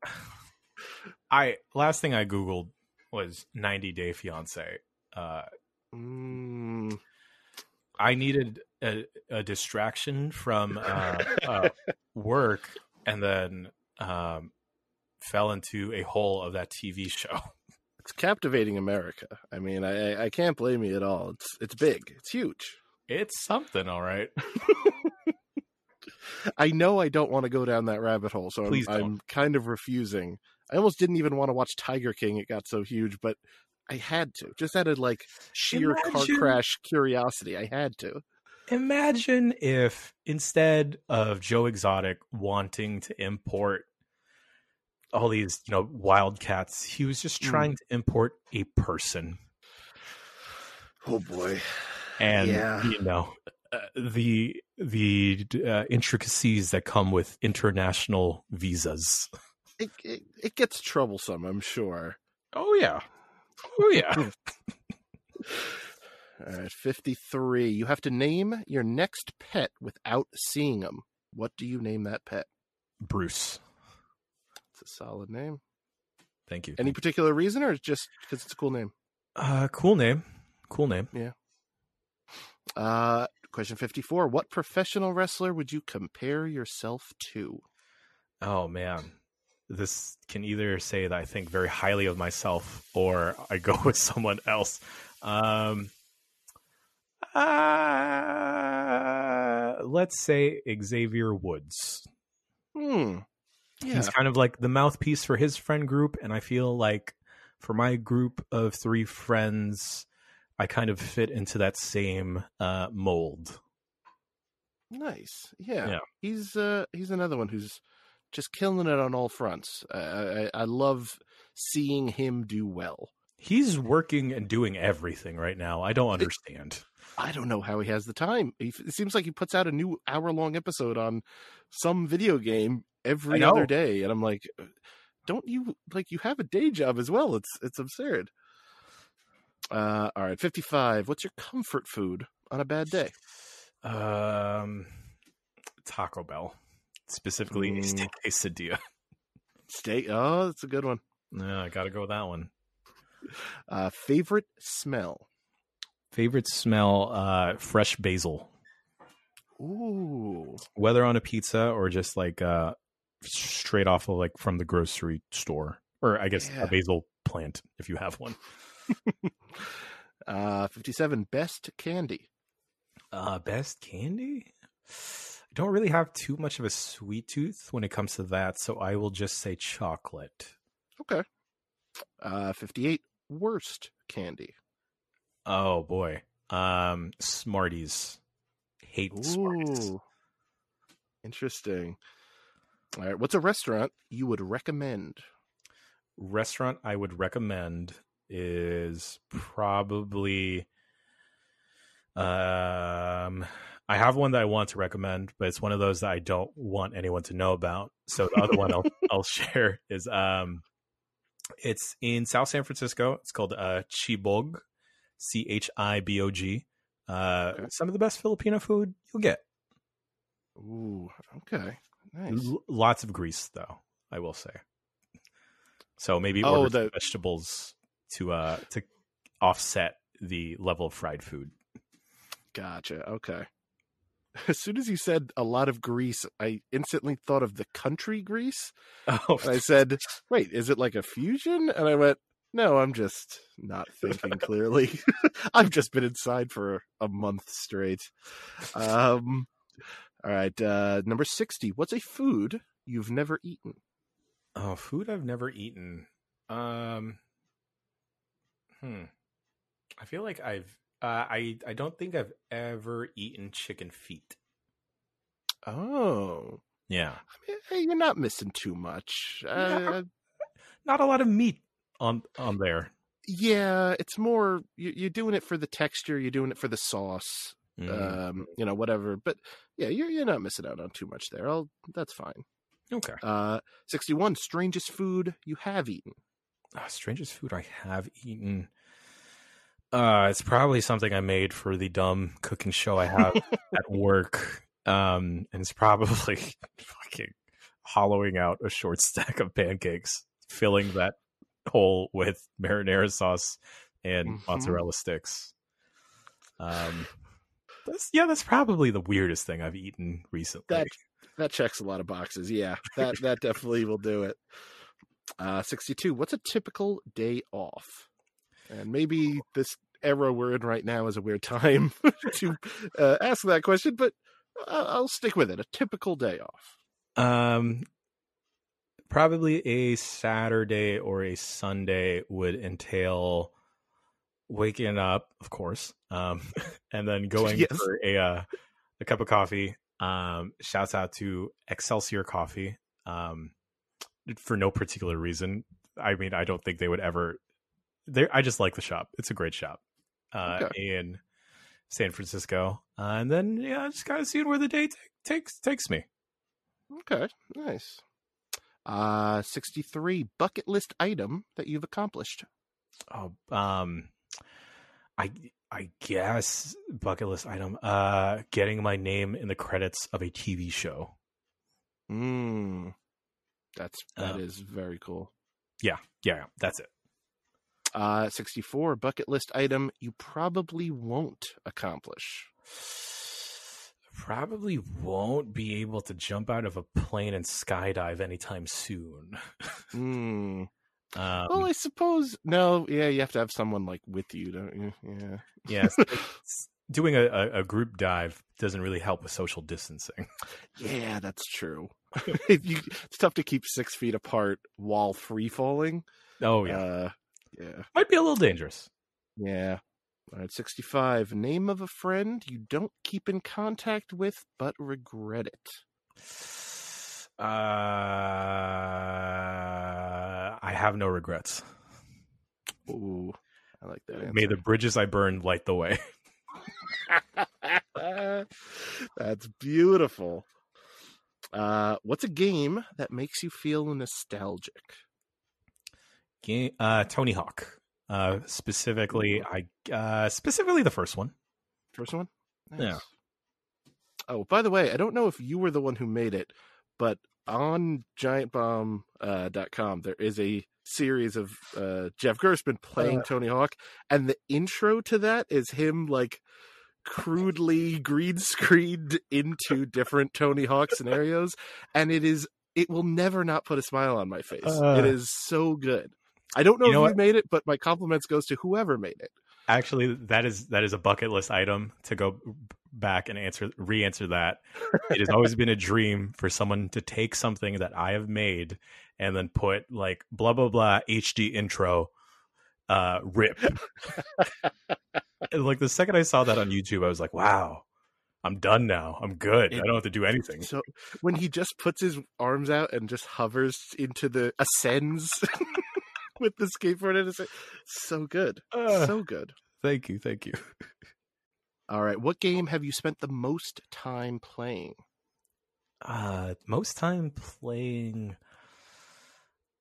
I last thing I Googled was 90 Day Fiance. Uh, Mm, I needed a, a distraction from uh, uh, work and then um, fell into a hole of that TV show. it's captivating America. I mean, I, I- can't blame you at all. It's it's big. It's huge. It's something, all right. I know I don't want to go down that rabbit hole, so I'm. I'm kind of refusing. I almost didn't even want to watch Tiger King. It got so huge, but I had to. Just out of like sheer car crash curiosity, I had to. Imagine if instead of Joe Exotic wanting to import all these, you know, wildcats, he was just Mm. trying to import a person. Oh boy. and Yeah. you know uh, the the uh, intricacies that come with international visas. It, it it gets troublesome, I'm sure. Oh yeah, oh yeah. All right, 53. You have to name your next pet without seeing them. What do you name that pet? Bruce, It's a solid name. thank you. Any particular reason, or just because it's a cool name? Uh, cool name, cool name. Yeah. Uh, question 54. What professional wrestler would you compare yourself to? Oh man, this can either say that I think very highly of myself, or I go with someone else. Um, uh, let's say Xavier Woods. Hmm. Yeah. He's kind of like the mouthpiece for his friend group, and I feel like for my group of three friends, I kind of fit into that same uh, mold. Nice. Yeah. Yeah. He's uh he's another one who's just killing it on all fronts. I I, I love seeing him do well. He's working and doing everything right now. I don't understand. I don't know how he has the time. He, it seems like he puts out a new hour long episode on some video game every other day, and I'm like, don't you like you have a day job as well? It's it's absurd. Uh, all right, 55. What's your comfort food on a bad day? Um, Taco Bell, specifically a Mm. steak quesadilla. Steak. Oh, that's a good one. Yeah, I got to go with that one. Uh, favorite smell? Favorite smell: uh, fresh basil. Ooh. Whether on a pizza or just like uh, straight off of like from the grocery store, or I guess Yeah. a basil plant if you have one. Uh, 57. Best candy? Uh, best candy? I don't really have too much of a sweet tooth when it comes to that, so I will just say chocolate. Okay. Uh, 58. Worst candy? Oh boy. Um, Smarties. Hate Smarties. Interesting. All right. What's a restaurant you would recommend? Restaurant I would recommend is probably um I have one that I want to recommend, but it's one of those that I don't want anyone to know about. So the other one I'll I'll share is um it's in South San Francisco. It's called uh Chibog, C H I B O G. Uh Okay. some of the best Filipino food you'll get. Ooh. Okay. Nice. L- lots of grease though, I will say. So maybe Oh, order the- vegetables to uh to offset the level of fried food. Gotcha. Okay. As soon as you said a lot of Greece, I instantly thought of the country Greece. Oh, And I said, wait, is it like a fusion? And I went, no, I'm just not thinking clearly. I've just been inside for a month straight. Um, all right. Uh, number 60. What's a food you've never eaten? oh, food I've never eaten. Um, hmm. I feel like I've uh, I I don't think I've ever eaten chicken feet. Oh, Yeah, I mean, you're not missing too much. Uh, not a lot of meat on on there. yeah, it's more you, you're doing it for the texture. You're doing it for the sauce. Mm. um, you know, whatever. But yeah, you're you're not missing out on too much there. I'll that's fine. okay. Uh, sixty one. Strangest food you have eaten. uh, strangest food I have eaten. Uh, it's probably something I made for the dumb cooking show I have at work. Um, and it's probably fucking hollowing out a short stack of pancakes, filling that hole with marinara sauce and Mhm. mozzarella sticks. Um, that's yeah, that's probably the weirdest thing I've eaten recently. That that checks a lot of boxes. Yeah, that that definitely will do it. Uh, sixty two. What's a typical day off? And maybe this era we're in right now is a weird time to uh, ask that question, but I'll, stick with it. A typical day off. Um, probably a Saturday or a Sunday would entail waking up, of course, um, and then going Yes. for a uh, a cup of coffee. Um, shouts out to Excelsior Coffee. Um, for no particular reason. I mean, I don't think they would ever. They, I just like the shop. It's a great shop uh, in San Francisco, uh, and then yeah, just kind of seeing where the day ta- takes takes me. Okay, nice. Uh, 63 bucket list item that you've accomplished. Oh, um, I I guess bucket list item. Uh, getting my name in the credits of a TV show. Mm. That's that Um, is very cool. Yeah, yeah, that's it. Uh, 64 bucket list item you probably won't accomplish. Probably won't be able to jump out of a plane and skydive anytime soon. Mm. Um, Well, I suppose no. Yeah, you have to have someone like with you, don't you? Yeah. yes, doing a, a, group dive doesn't really help with social distancing. Yeah, that's true. if you, it's tough to keep six feet apart while free falling. Oh yeah, Uh, yeah. might be a little dangerous. Yeah. All right, 65. Name of a friend you don't keep in contact with but regret it. Uh, I have no regrets. Ooh, I like that May the bridges I burn light the way. That's beautiful. Uh, what's a game that makes you feel nostalgic? Game, uh, Tony Hawk. Uh, specifically, I uh, specifically the first one. First one? Yeah. Oh, by the way, I don't know if you were the one who made it, but on giantbomb.com, uh, dot com, there is a series of uh, Jeff Gerstmann playing Uh. Tony Hawk, and the intro to that is him like crudely green screened into different Tony Hawk scenarios, and it is it will never not put a smile on my face. Uh. it is so good. I don't know You if know you made it, but my compliments goes to whoever made it. Actually, that is that is a bucket list item to go back and answer re-answer that. it has always been a dream for someone to take something that I have made and then put like blah blah blah HD intro uh rip. Like the second I saw that on YouTube, I was like, wow, I'm done now. I'm good. I don't have to do anything. So when he just puts his arms out and just hovers into the ascends with the skateboard and it's so good. Uh, so good. thank you, thank you. All right, what game have you spent the most time playing? Uh, most time playing.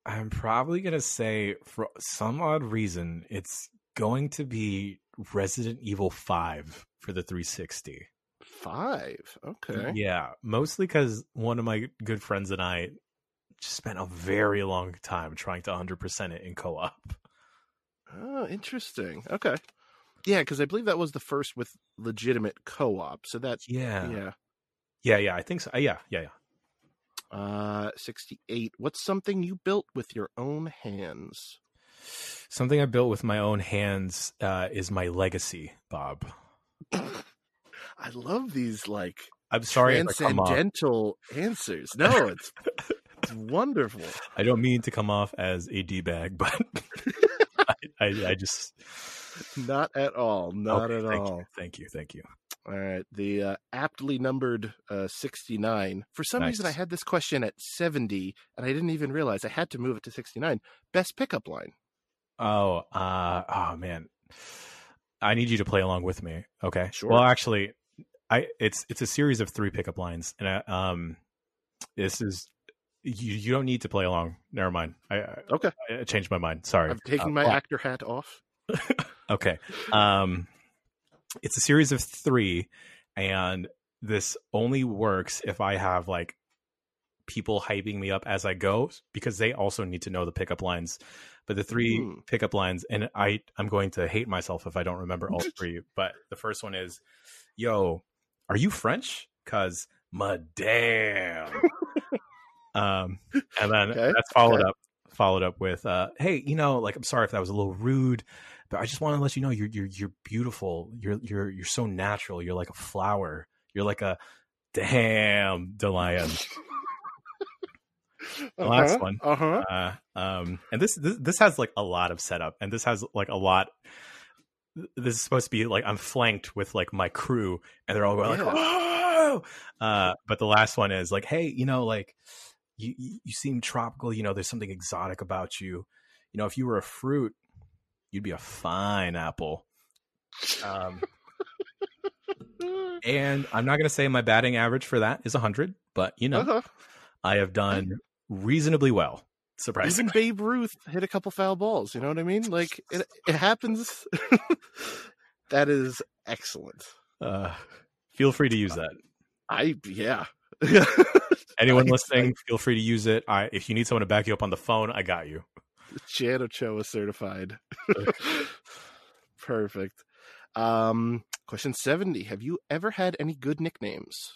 I'm probably gonna say for some odd reason it's going to be Resident Evil Five for the 360. 5. Okay. Yeah, mostly because one of my good friends and I spent a very long time trying to 100% it in co-op. Oh, interesting. Okay. Yeah, because I believe that was the first with legitimate co-op. So that's Yeah, yeah. yeah, yeah. I think so. Uh, Yeah, yeah, yeah. Uh, sixty-eight. What's something you built with your own hands? Something I built with my own hands uh, is my legacy, Bob. I love these like I'm sorry if I come off. transcendental answers. No, it's it's wonderful. I don't mean to come off as a d bag, but I, I, I just Not at all. Not Okay, at thank all. You, thank you, thank you. All right. The uh, aptly numbered uh, 69. For some reason, I had this question at 70, and I didn't even realize I had to move it to 69. Best pickup line. Oh, uh, oh man, I need you to play along with me. Okay, Sure. Well, actually, I it's it's a series of three pickup lines, and I, um, this is you you don't need to play along. Never mind. I I, Okay. I changed my mind. Sorry. I'm taking Uh, my well, actor hat off. Okay. Um, it's a series of three, and this only works if I have like people hyping me up as I go because they also need to know the pickup lines. But the three Hmm. pickup lines, and I I'm going to hate myself if I don't remember all three. But the first one is, "Yo, are you French? Cause madame." um, and then Okay, that's followed okay. up followed up with, uh, "Hey, you know, like I'm sorry if that was a little rude." but I just want to let you know you're you're you're beautiful. You're you're you're so natural. You're like a flower. You're like a damn Delian. The last one. Uh huh. Uh, um, and this, this this has like a lot of setup, and this has like a lot. This is supposed to be like I'm flanked with like my crew, and they're all going Yeah. like, "Oh!" Uh, but the last one is like, "Hey, you know, like you you seem tropical. You know, there's something exotic about you. You know, if you were a fruit, you'd be a fine apple." Um, and I'm not going to say my batting average for that is 100, but you know, Uh-huh. I have done reasonably well. Surprisingly. Even Babe Ruth hit a couple foul balls. You know what I mean? Like it, it happens. that is excellent. Uh, feel free to use that. I yeah. Anyone I- listening, feel free to use it. I, if you need someone to back you up on the phone, I got you. Jan Ochoa certified. Perfect. Um, question seventy: Have you ever had any good nicknames?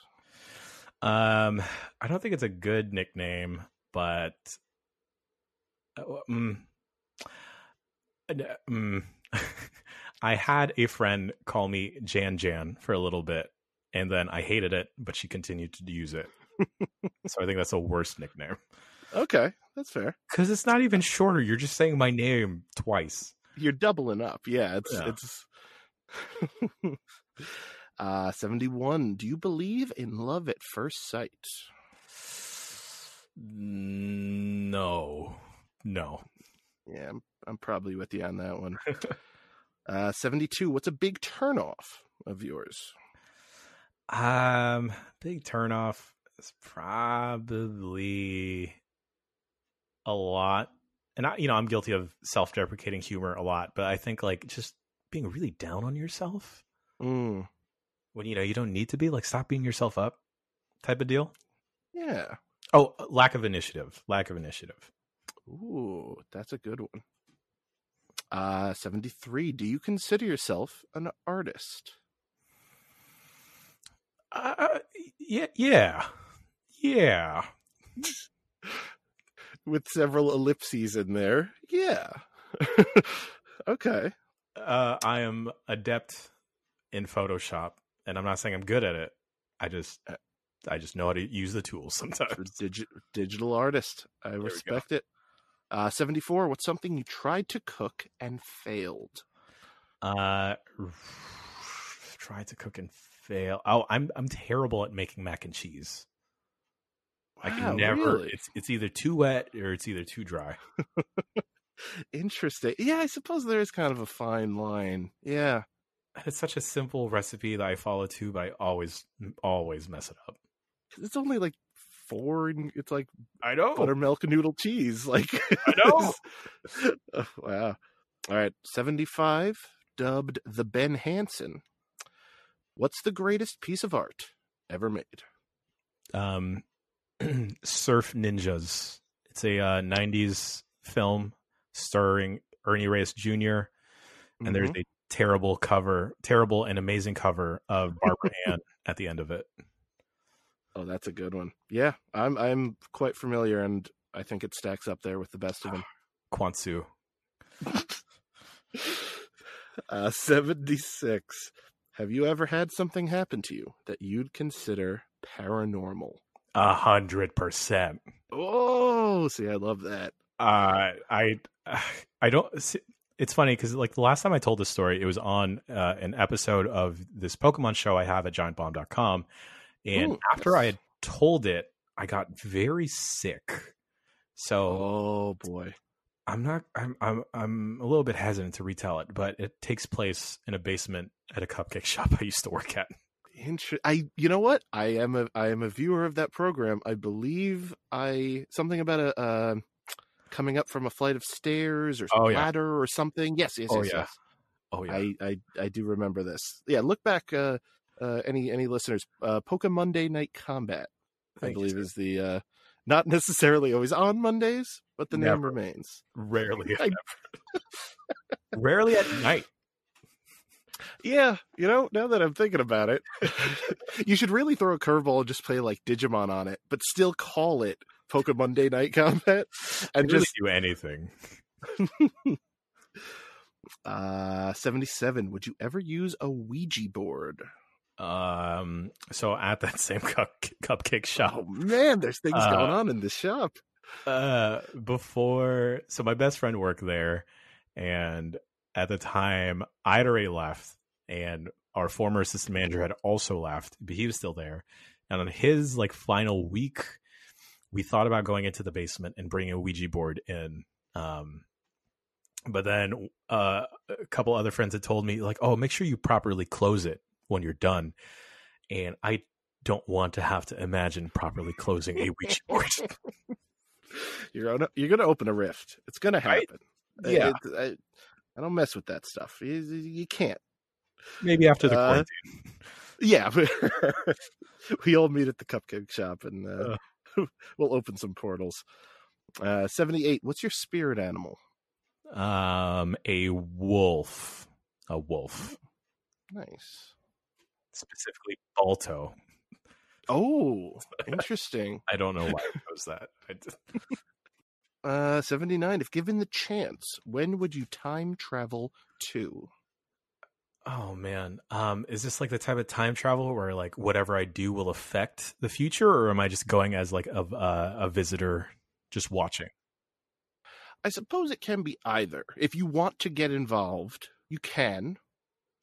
Um, I don't think it's a good nickname, but mm, I had a friend call me Jan Jan for a little bit, and then I hated it, but she continued to use it. So I think that's a worse nickname Okay, that's fair. because it's not even shorter. You're just saying my name twice. You're doubling up. Yeah, it's Yeah. it's. uh, seventy-one. Do you believe in love at first sight? No, no. Yeah, I'm, I'm probably with you on that one. uh, 72. What's a big turnoff of yours? Um, big turnoff is probably a lot and I, you know, I'm guilty of self-deprecating humor a lot, but I think like just being really down on yourself Mm, when you know you don't need to be, like stop beating yourself up, type of deal. yeah. Oh, lack of initiative. Lack of initiative. Ooh, that's a good one. Uh, 73. Do you consider yourself an artist? Uh, yeah, yeah, yeah. With several ellipses in there. Yeah. okay. Uh, I am adept in Photoshop, and I'm not saying I'm good at it. I just, I just know how to use the tools sometimes. digi- digital artist. I go. respect it. Uh, 74. What's something you tried to cook and failed? Uh, try to cook and fail. Oh, I'm I'm terrible at making mac and cheese. I can never. really? It's it's either too wet or it's either too dry. Interesting. Yeah, I suppose there is kind of a fine line. Yeah. It's such a simple recipe that I follow too, but I always always mess it up. It's only like four, and it's like I know. buttermilk noodle cheese. Like, I know. Oh, wow. All right. 75, dubbed the Ben Hansen. What's the greatest piece of art ever made? um, Surf Ninjas. It's a uh, '90s film starring Ernie Reyes Jr. and there's Mhm. a terrible cover, terrible and amazing cover of Barbara Ann at the end of it. Oh, that's a good one. Yeah, I'm I'm quite familiar, and I think it stacks up there with the best of them. Quantsu. Uh, 76. Have you ever had something happen to you that you'd consider paranormal? A hundred percent. Oh, see, I love that. Uh, I I don't. see- It's funny because like the last time I told this story, it was on uh, an episode of this Pokemon show I have at GiantBomb.com, and Ooh, after I had told it, I got very sick. So Oh boy. I'm not. I'm. I'm. I'm a little bit hesitant to retell it, but it takes place in a basement at a cupcake shop I used to work at. Inter- I you know what? I am a I am a viewer of that program. I believe I something about a uh, coming up from a flight of stairs or Oh, yeah. ladder or something. Yes, yes, Oh, yes, yeah. yes. Oh yeah. I, I I do remember this. Yeah, look back. Uh, uh, any any listeners? Uh, Poke Monday Night Combat, I Thank you, believe, is the uh, not necessarily always on Mondays, but the name remains. rarely. I- rarely at night. Yeah, you know, now that I'm thinking about it, you should really throw a curveball and just play like Digimon on it, but still call it Pokemon Day Night Combat, and really just do anything. uh, seventy-seven. Would you ever use a Ouija board? Um. So at that same cup, cupcake shop, Oh man, there's things Uh, going on in the shop. uh before so my best friend worked there and at the time i'd already left and our former assistant manager had also left but he was still there and on his like final week we thought about going into the basement and bringing a ouija board in um but then uh, a couple other friends had told me like oh make sure you properly close it when you're done and i don't want to have to imagine properly closing a ouija board You're gonna you're gonna open a rift. It's gonna Right? happen. Yeah. It- I, I don't mess with that stuff. You, you can't. Maybe after the Uh, quarantine Yeah, we all meet at the cupcake shop and uh, we'll open some portals. Uh, Seventy-eight. What's your spirit animal? Um, a wolf. A wolf. Nice. Specifically, Balto. Oh, interesting. I don't know why I chose that. I just- Uh, Seventy-nine. If given the chance, when would you time travel to? Oh man, um, is this like the type of time travel where like whatever I do will affect the future, or am I just going as like a uh, a visitor, just watching? I suppose it can be either. If you want to get involved, you can,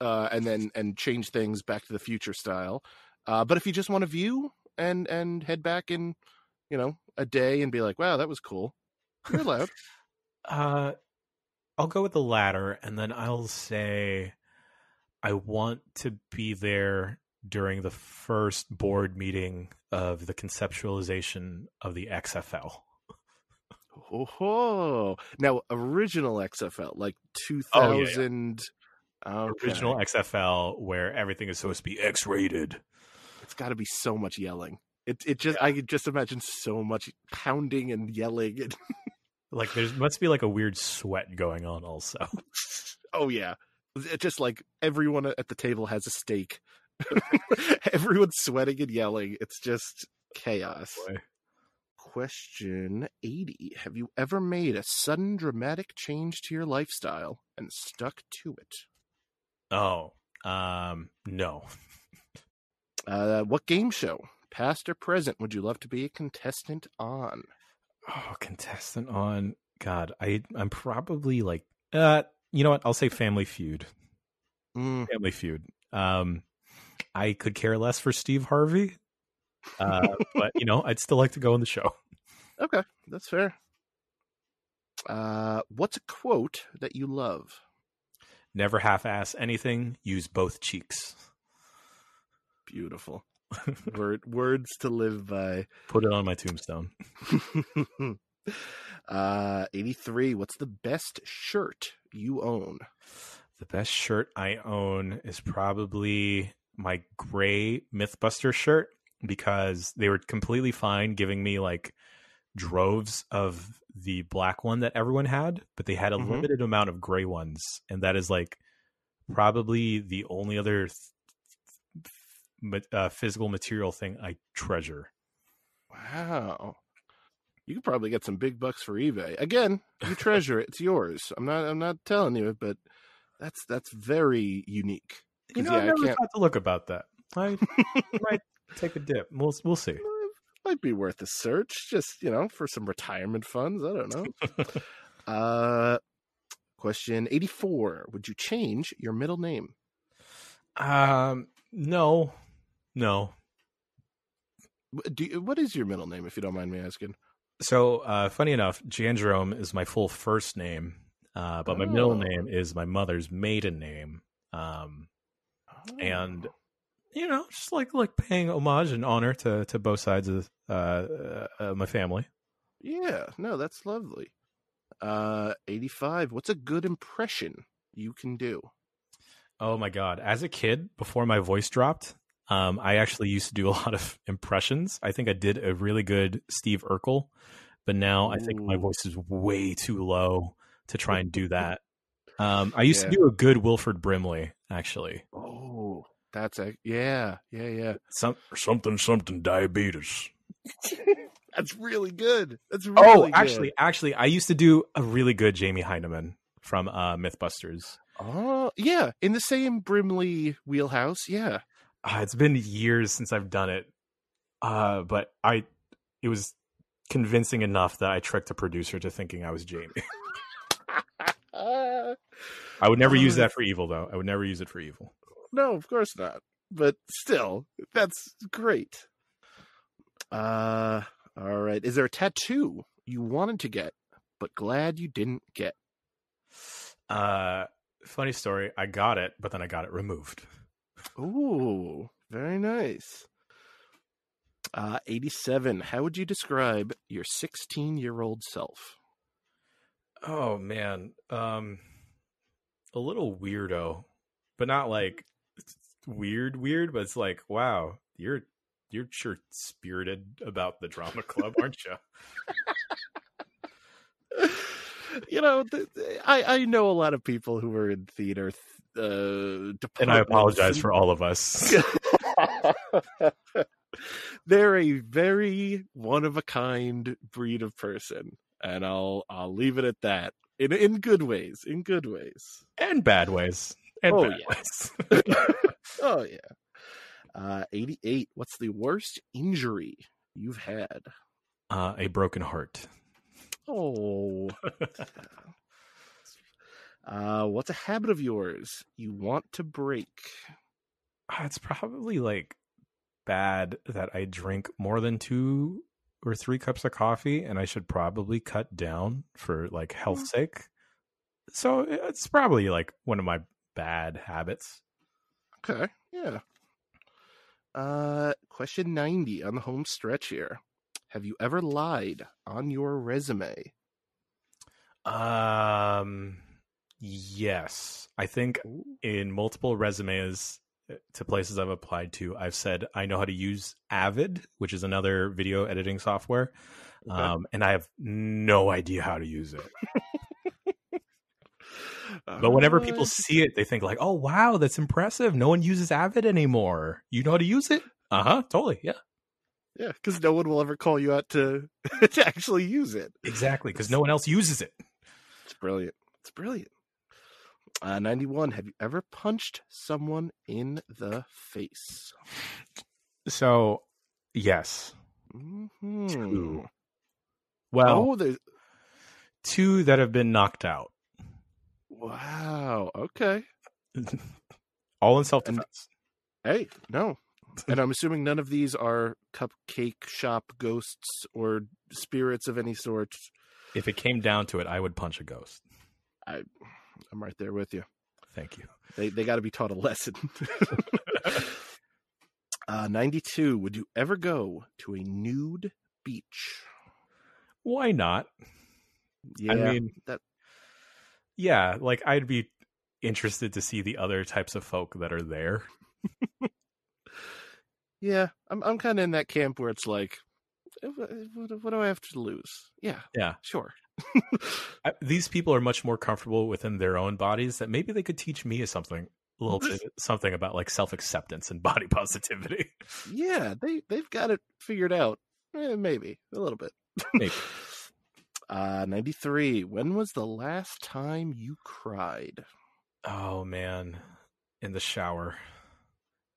uh, and then and change things back to the future style. Uh, but if you just want to view and and head back in, you know, a day and be like, "Wow, that was cool," you're allowed. Uh, I'll go with the latter, and then I'll say I want to be there during the first board meeting of the conceptualization of the XFL. ho. Now, original XFL, like Oh, yeah, yeah. 2000. Okay. Original XFL, where everything is supposed to be X-rated. It's got to be so much yelling. It it just I could just imagine so much pounding and yelling. And, Like there must be like a weird sweat going on. Also, oh yeah, just like everyone at the table has a stake. Everyone's sweating and yelling. It's just chaos. Boy. Question 80. Have you ever made a sudden dramatic change to your lifestyle and stuck to it? oh, um, no. Uh, what game show, past or present, would you love to be a contestant on? Oh, contestant on God, I I'm probably like uh you know what? I'll say Family Feud. Mm, Family Feud. Um I could care less for Steve Harvey. Uh but you know, I'd still like to go on the show. okay, that's fair. Uh, what's a quote that you love? Never half ass anything, use both cheeks. Beautiful. Word, words to live by. Put it on my tombstone. uh, 83. What's the best shirt you own? The best shirt I own is probably my gray Mythbuster shirt because they were completely fine giving me like droves of the black one that everyone had, but they had a Mhm. limited amount of gray ones, and that is like probably the only other th- ma- uh, physical material thing I treasure. Wow. You could probably get some big bucks for eBay. Again, you treasure it. It's yours. I'm not I'm not telling you, but that's that's very unique. You know, yeah, I I never can't- thought to look about that. I might take a dip. We'll we'll see. Might be worth a search, just you know, for some retirement funds. I don't know. uh question 84. Would you change your middle name? Um, no, no. Do you, what is your middle name if you don't mind me asking? So, uh, funny enough, Jan Jerome is my full first name, uh, but my middle Oh. name is my mother's maiden name. Um, And- Oh. you know, just like like paying homage and honor to to both sides of uh, uh, uh, my family. Yeah, no, that's lovely. Uh 85. What's a good impression you can do? Oh my god! As a kid, before my voice dropped, um, I actually used to do a lot of impressions. I think I did a really good Steve Urkel, but now I think my voice is way too low to try and do that. Um, I used Yeah. to do a good Wilford Brimley, actually. Oh, that's a yeah, yeah, yeah. Some something something diabetes. That's really good. That's really Oh, good. actually, actually, I used to do a really good Jamie Hyneman from uh, MythBusters. Oh, yeah, in the same Brimley wheelhouse. Yeah. Uh, it's been years since I've done it, uh, but I it was convincing enough that I tricked a producer to thinking I was Jamie. I would never use that for evil, though. I would never use it for evil. no, of course not. But still, that's great. Uh, all right. Is there a tattoo you wanted to get but glad you didn't get? Uh, funny story. I got it, but then I got it removed. Ooh, very nice. Uh, 87. How would you describe your 16 year old self? Oh man, um, a little weirdo, but not like weird, weird. But it's like, wow, you're you're sure spirited about the drama club, aren't you? you know, th- I, I know a lot of people who are in theater. Uh, And I apologize for all of us. They're a very one of a kind breed of person, and I'll I'll leave it at that. In in good ways, in good ways. and bad ways. And Oh, bad yeah. ways. oh yeah. Uh, 88. What's the worst injury you've had? Uh, a broken heart. Oh. uh, what's a habit of yours you want to break? Uh, It's probably like bad that I drink more than two or three cups of coffee, and I should probably cut down for like health sake. So it's probably like one of my bad habits. Okay, yeah. Uh, question 90 on the home stretch here. Have you ever lied on your resume? Um, yes, I think in multiple resumes uh, to places I've applied to, I've said I know how to use Avid, which is another video editing software, Okay. um, and I have no idea how to use it. But whenever people Uh, see it, they think like, "Oh, wow, that's impressive! No one uses Avid anymore. You know how to use it? Uh huh. Totally. Yeah. yeah, because no one will ever call you out to to actually use it. Exactly. Because no one else uses it. It's brilliant. It's brilliant. Uh, 91. Have you ever punched someone in the face? So, yes. Mhm. Two. Well, oh, there's. two that have been knocked out, Wow. Okay. all in self defense. Hey, no. And I'm assuming none of these are cupcake shop ghosts or spirits of any sort. If it came down to it, I would punch a ghost. I'm right there with you. Thank you. They they got to be taught a lesson. uh, 92. Would you ever go to a nude beach? Why not? Yeah. I mean, that- yeah, like I'd be interested to see the other types of folk that are there. yeah. I'm I'm kind of in that camp where it's like, eh, what, what, what do I have to lose? Yeah. Yeah. Sure. I, these people are much more comfortable within their own bodies that maybe they could teach me something a little bit, something about like self acceptance and body positivity. yeah. They they've got it figured out. Eh, maybe a little bit. Maybe. Uh, 93. When was the last time you cried? Oh man, in the shower.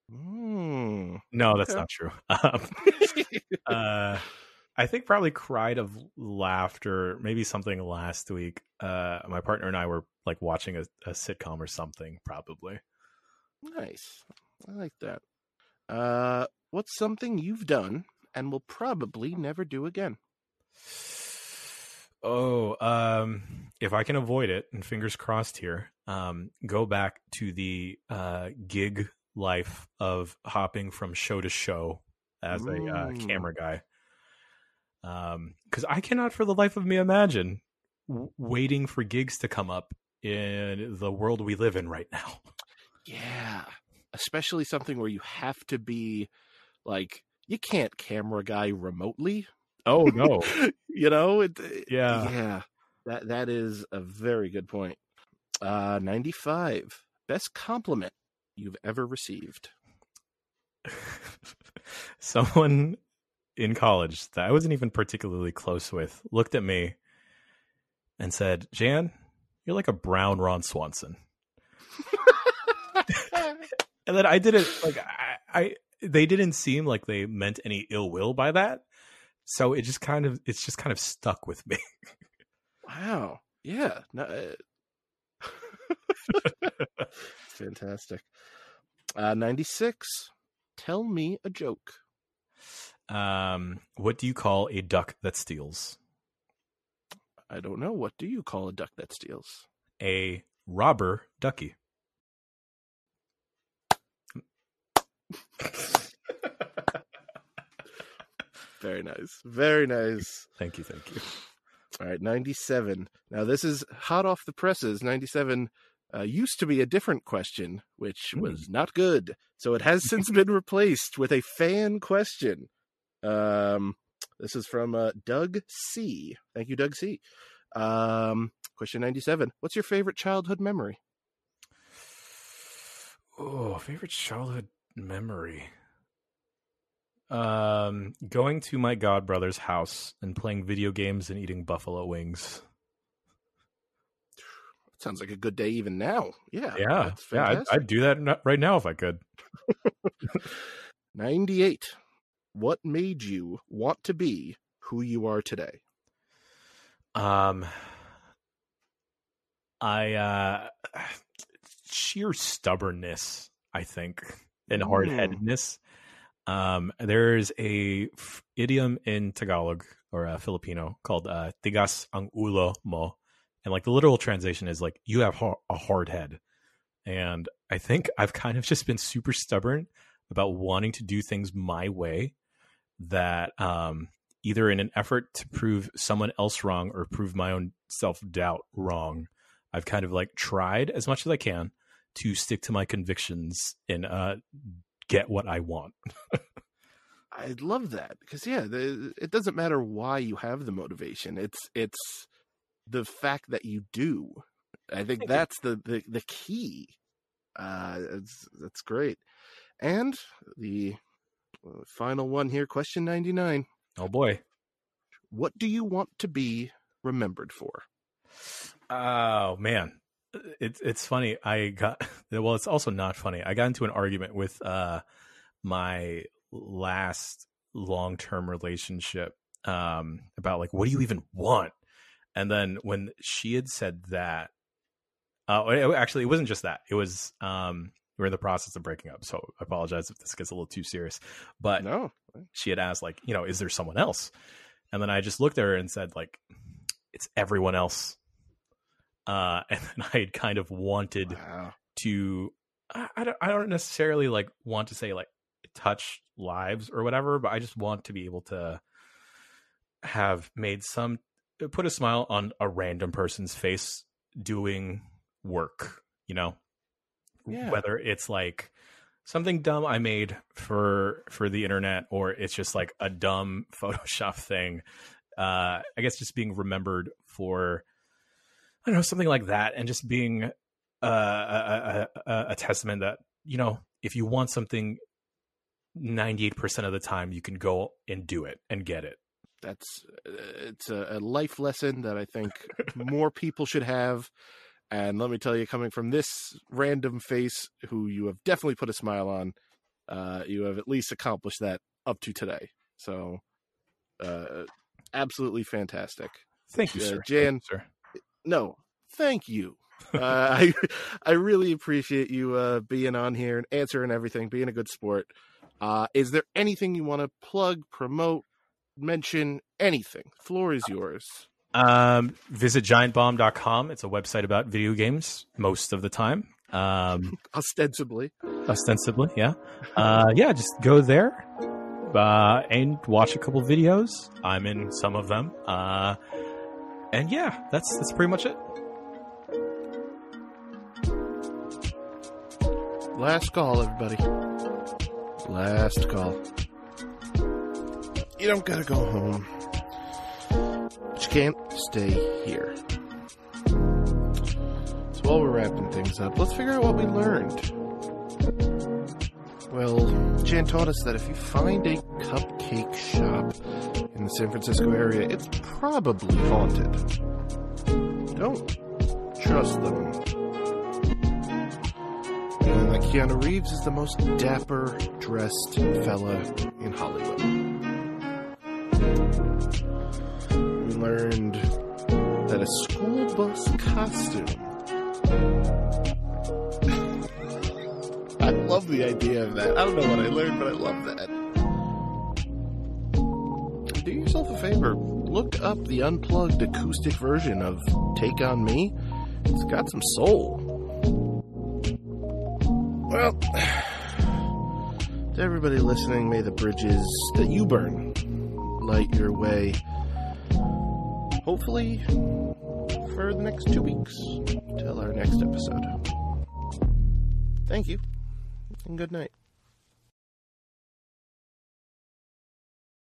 Mm. No, that's Okay. not true. Um, uh, I think probably cried of laughter. Maybe something last week. Uh, my partner and I were like watching a, a sitcom or something. Probably. nice. I like that. Uh, what's something you've done and will probably never do again? Oh, um, if I can avoid it, and fingers crossed here, um, go back to the uh, gig life of hopping from show to show as a uh, Mm. camera guy. Because I cannot, for the life of me, imagine w- waiting for gigs to come up in the world we live in right now. Yeah. Especially something where you have to be like, you can't camera guy remotely. Oh no! you know? It, Yeah. Yeah. That that is a very good point. Uh 95. Best compliment you've ever received. Someone in college that I wasn't even particularly close with looked at me and said, "Jan, you're like a brown Ron Swanson." and then I didn't like I, I they didn't seem like they meant any ill will by that. So it just kind of it's just kind of stuck with me. Wow. Yeah. No, uh, fantastic. Uh 96. Tell me a joke. Um, what do you call a duck that steals? I don't know. What do you call a duck that steals? A robber ducky. Very nice. Very nice. Thank you, thank you. All right, 97. Now, this is hot off the presses. 97 uh, used to be a different question, which Hmm. was not good. So it has since been replaced with a fan question. Um, this is from uh, Doug C. Thank you, Doug C. Um, question 97. What's your favorite childhood memory? Oh, favorite childhood memory. Um, going to my godbrother's house and playing video games and eating buffalo wings. Sounds like a good day even now. Yeah. Yeah, yeah, I'd. I'd do that right now if I could. 98. What made you want to be who you are today? Um, I uh, sheer stubbornness, I think, and Mm. hard headedness. Um, there's a f- idiom in Tagalog or uh, Filipino called uh, "tigas ang ulo mo," and like the literal translation is like "you have ha- a hard head." And I think I've kind of just been super stubborn about wanting to do things my way. That um, either in an effort to prove someone else wrong or prove my own self doubt wrong. I've kind of like tried as much as I can to stick to my convictions and uh, get what I want. I love that because yeah, the, it doesn't matter why you have the motivation. It's it's the fact that you do. I think that's the, the the key. Uh, it's that's great. And the final one here, question ninety nine. Oh boy. What do you want to be remembered for? Oh man, it's it's funny. I got well. It's also not funny. I got into an argument with uh my last long term relationship um about like what do you even want, and then when she had said that, uh, actually it wasn't just that. It was um we're in the process of breaking up, so I apologize if this gets a little too serious. But No, she had asked like you know is there someone else and then i just looked at her and said like it's everyone else uh and then i had kind of wanted wow. to I, I don't i don't necessarily like want to say like touch lives or whatever but i just want to be able to have made some put a smile on a random person's face doing work you know Yeah. whether it's like something dumb I made for for the internet or it's just like a dumb Photoshop thing. Uh, I guess just being remembered for I don't know something like that, and just being uh, a, a, a, testament that you know if you want something, ninety eight percent of the time you can go and do it and get it. that's uh, it's a, a life lesson that I think more people should have. And let me tell you, coming from this random face who you have definitely put a smile on, uh, you have at least accomplished that up to today. So, uh, absolutely fantastic. Thank you, Uh, sir. Thank Jan- you, sir. No, thank you. uh, I I really appreciate you uh, being on here and answering everything, being a good sport. Uh, is there anything you want to plug, promote, mention? Anything? Floor is yours. Um, visit giantbomb.com. It's a website about video games most of the time. Um, Ostensibly, ostensibly, yeah. Uh, yeah, just go there uh, and watch a couple videos. I'm in some of them. Uh, and yeah, that's that's pretty much it. last call, everybody. Last call. You don't gotta go home. Can't stay here. So while we're wrapping things up, let's figure out what we learned. Well, Jan taught us that if you find a cupcake shop in the San Francisco area, it's probably haunted. Don't trust them. And that Keanu Reeves is the most dapper dressed fella in Hollywood. Learned that a school bus costume. I love the idea of that. I don't know what I learned, but I love that. Do yourself a favor. Look up the unplugged acoustic version of Take On Me. It's got some soul. Well, to everybody listening, may the bridges that you burn light your way. Hopefully, for the next two weeks till our next episode. Thank you, and good night.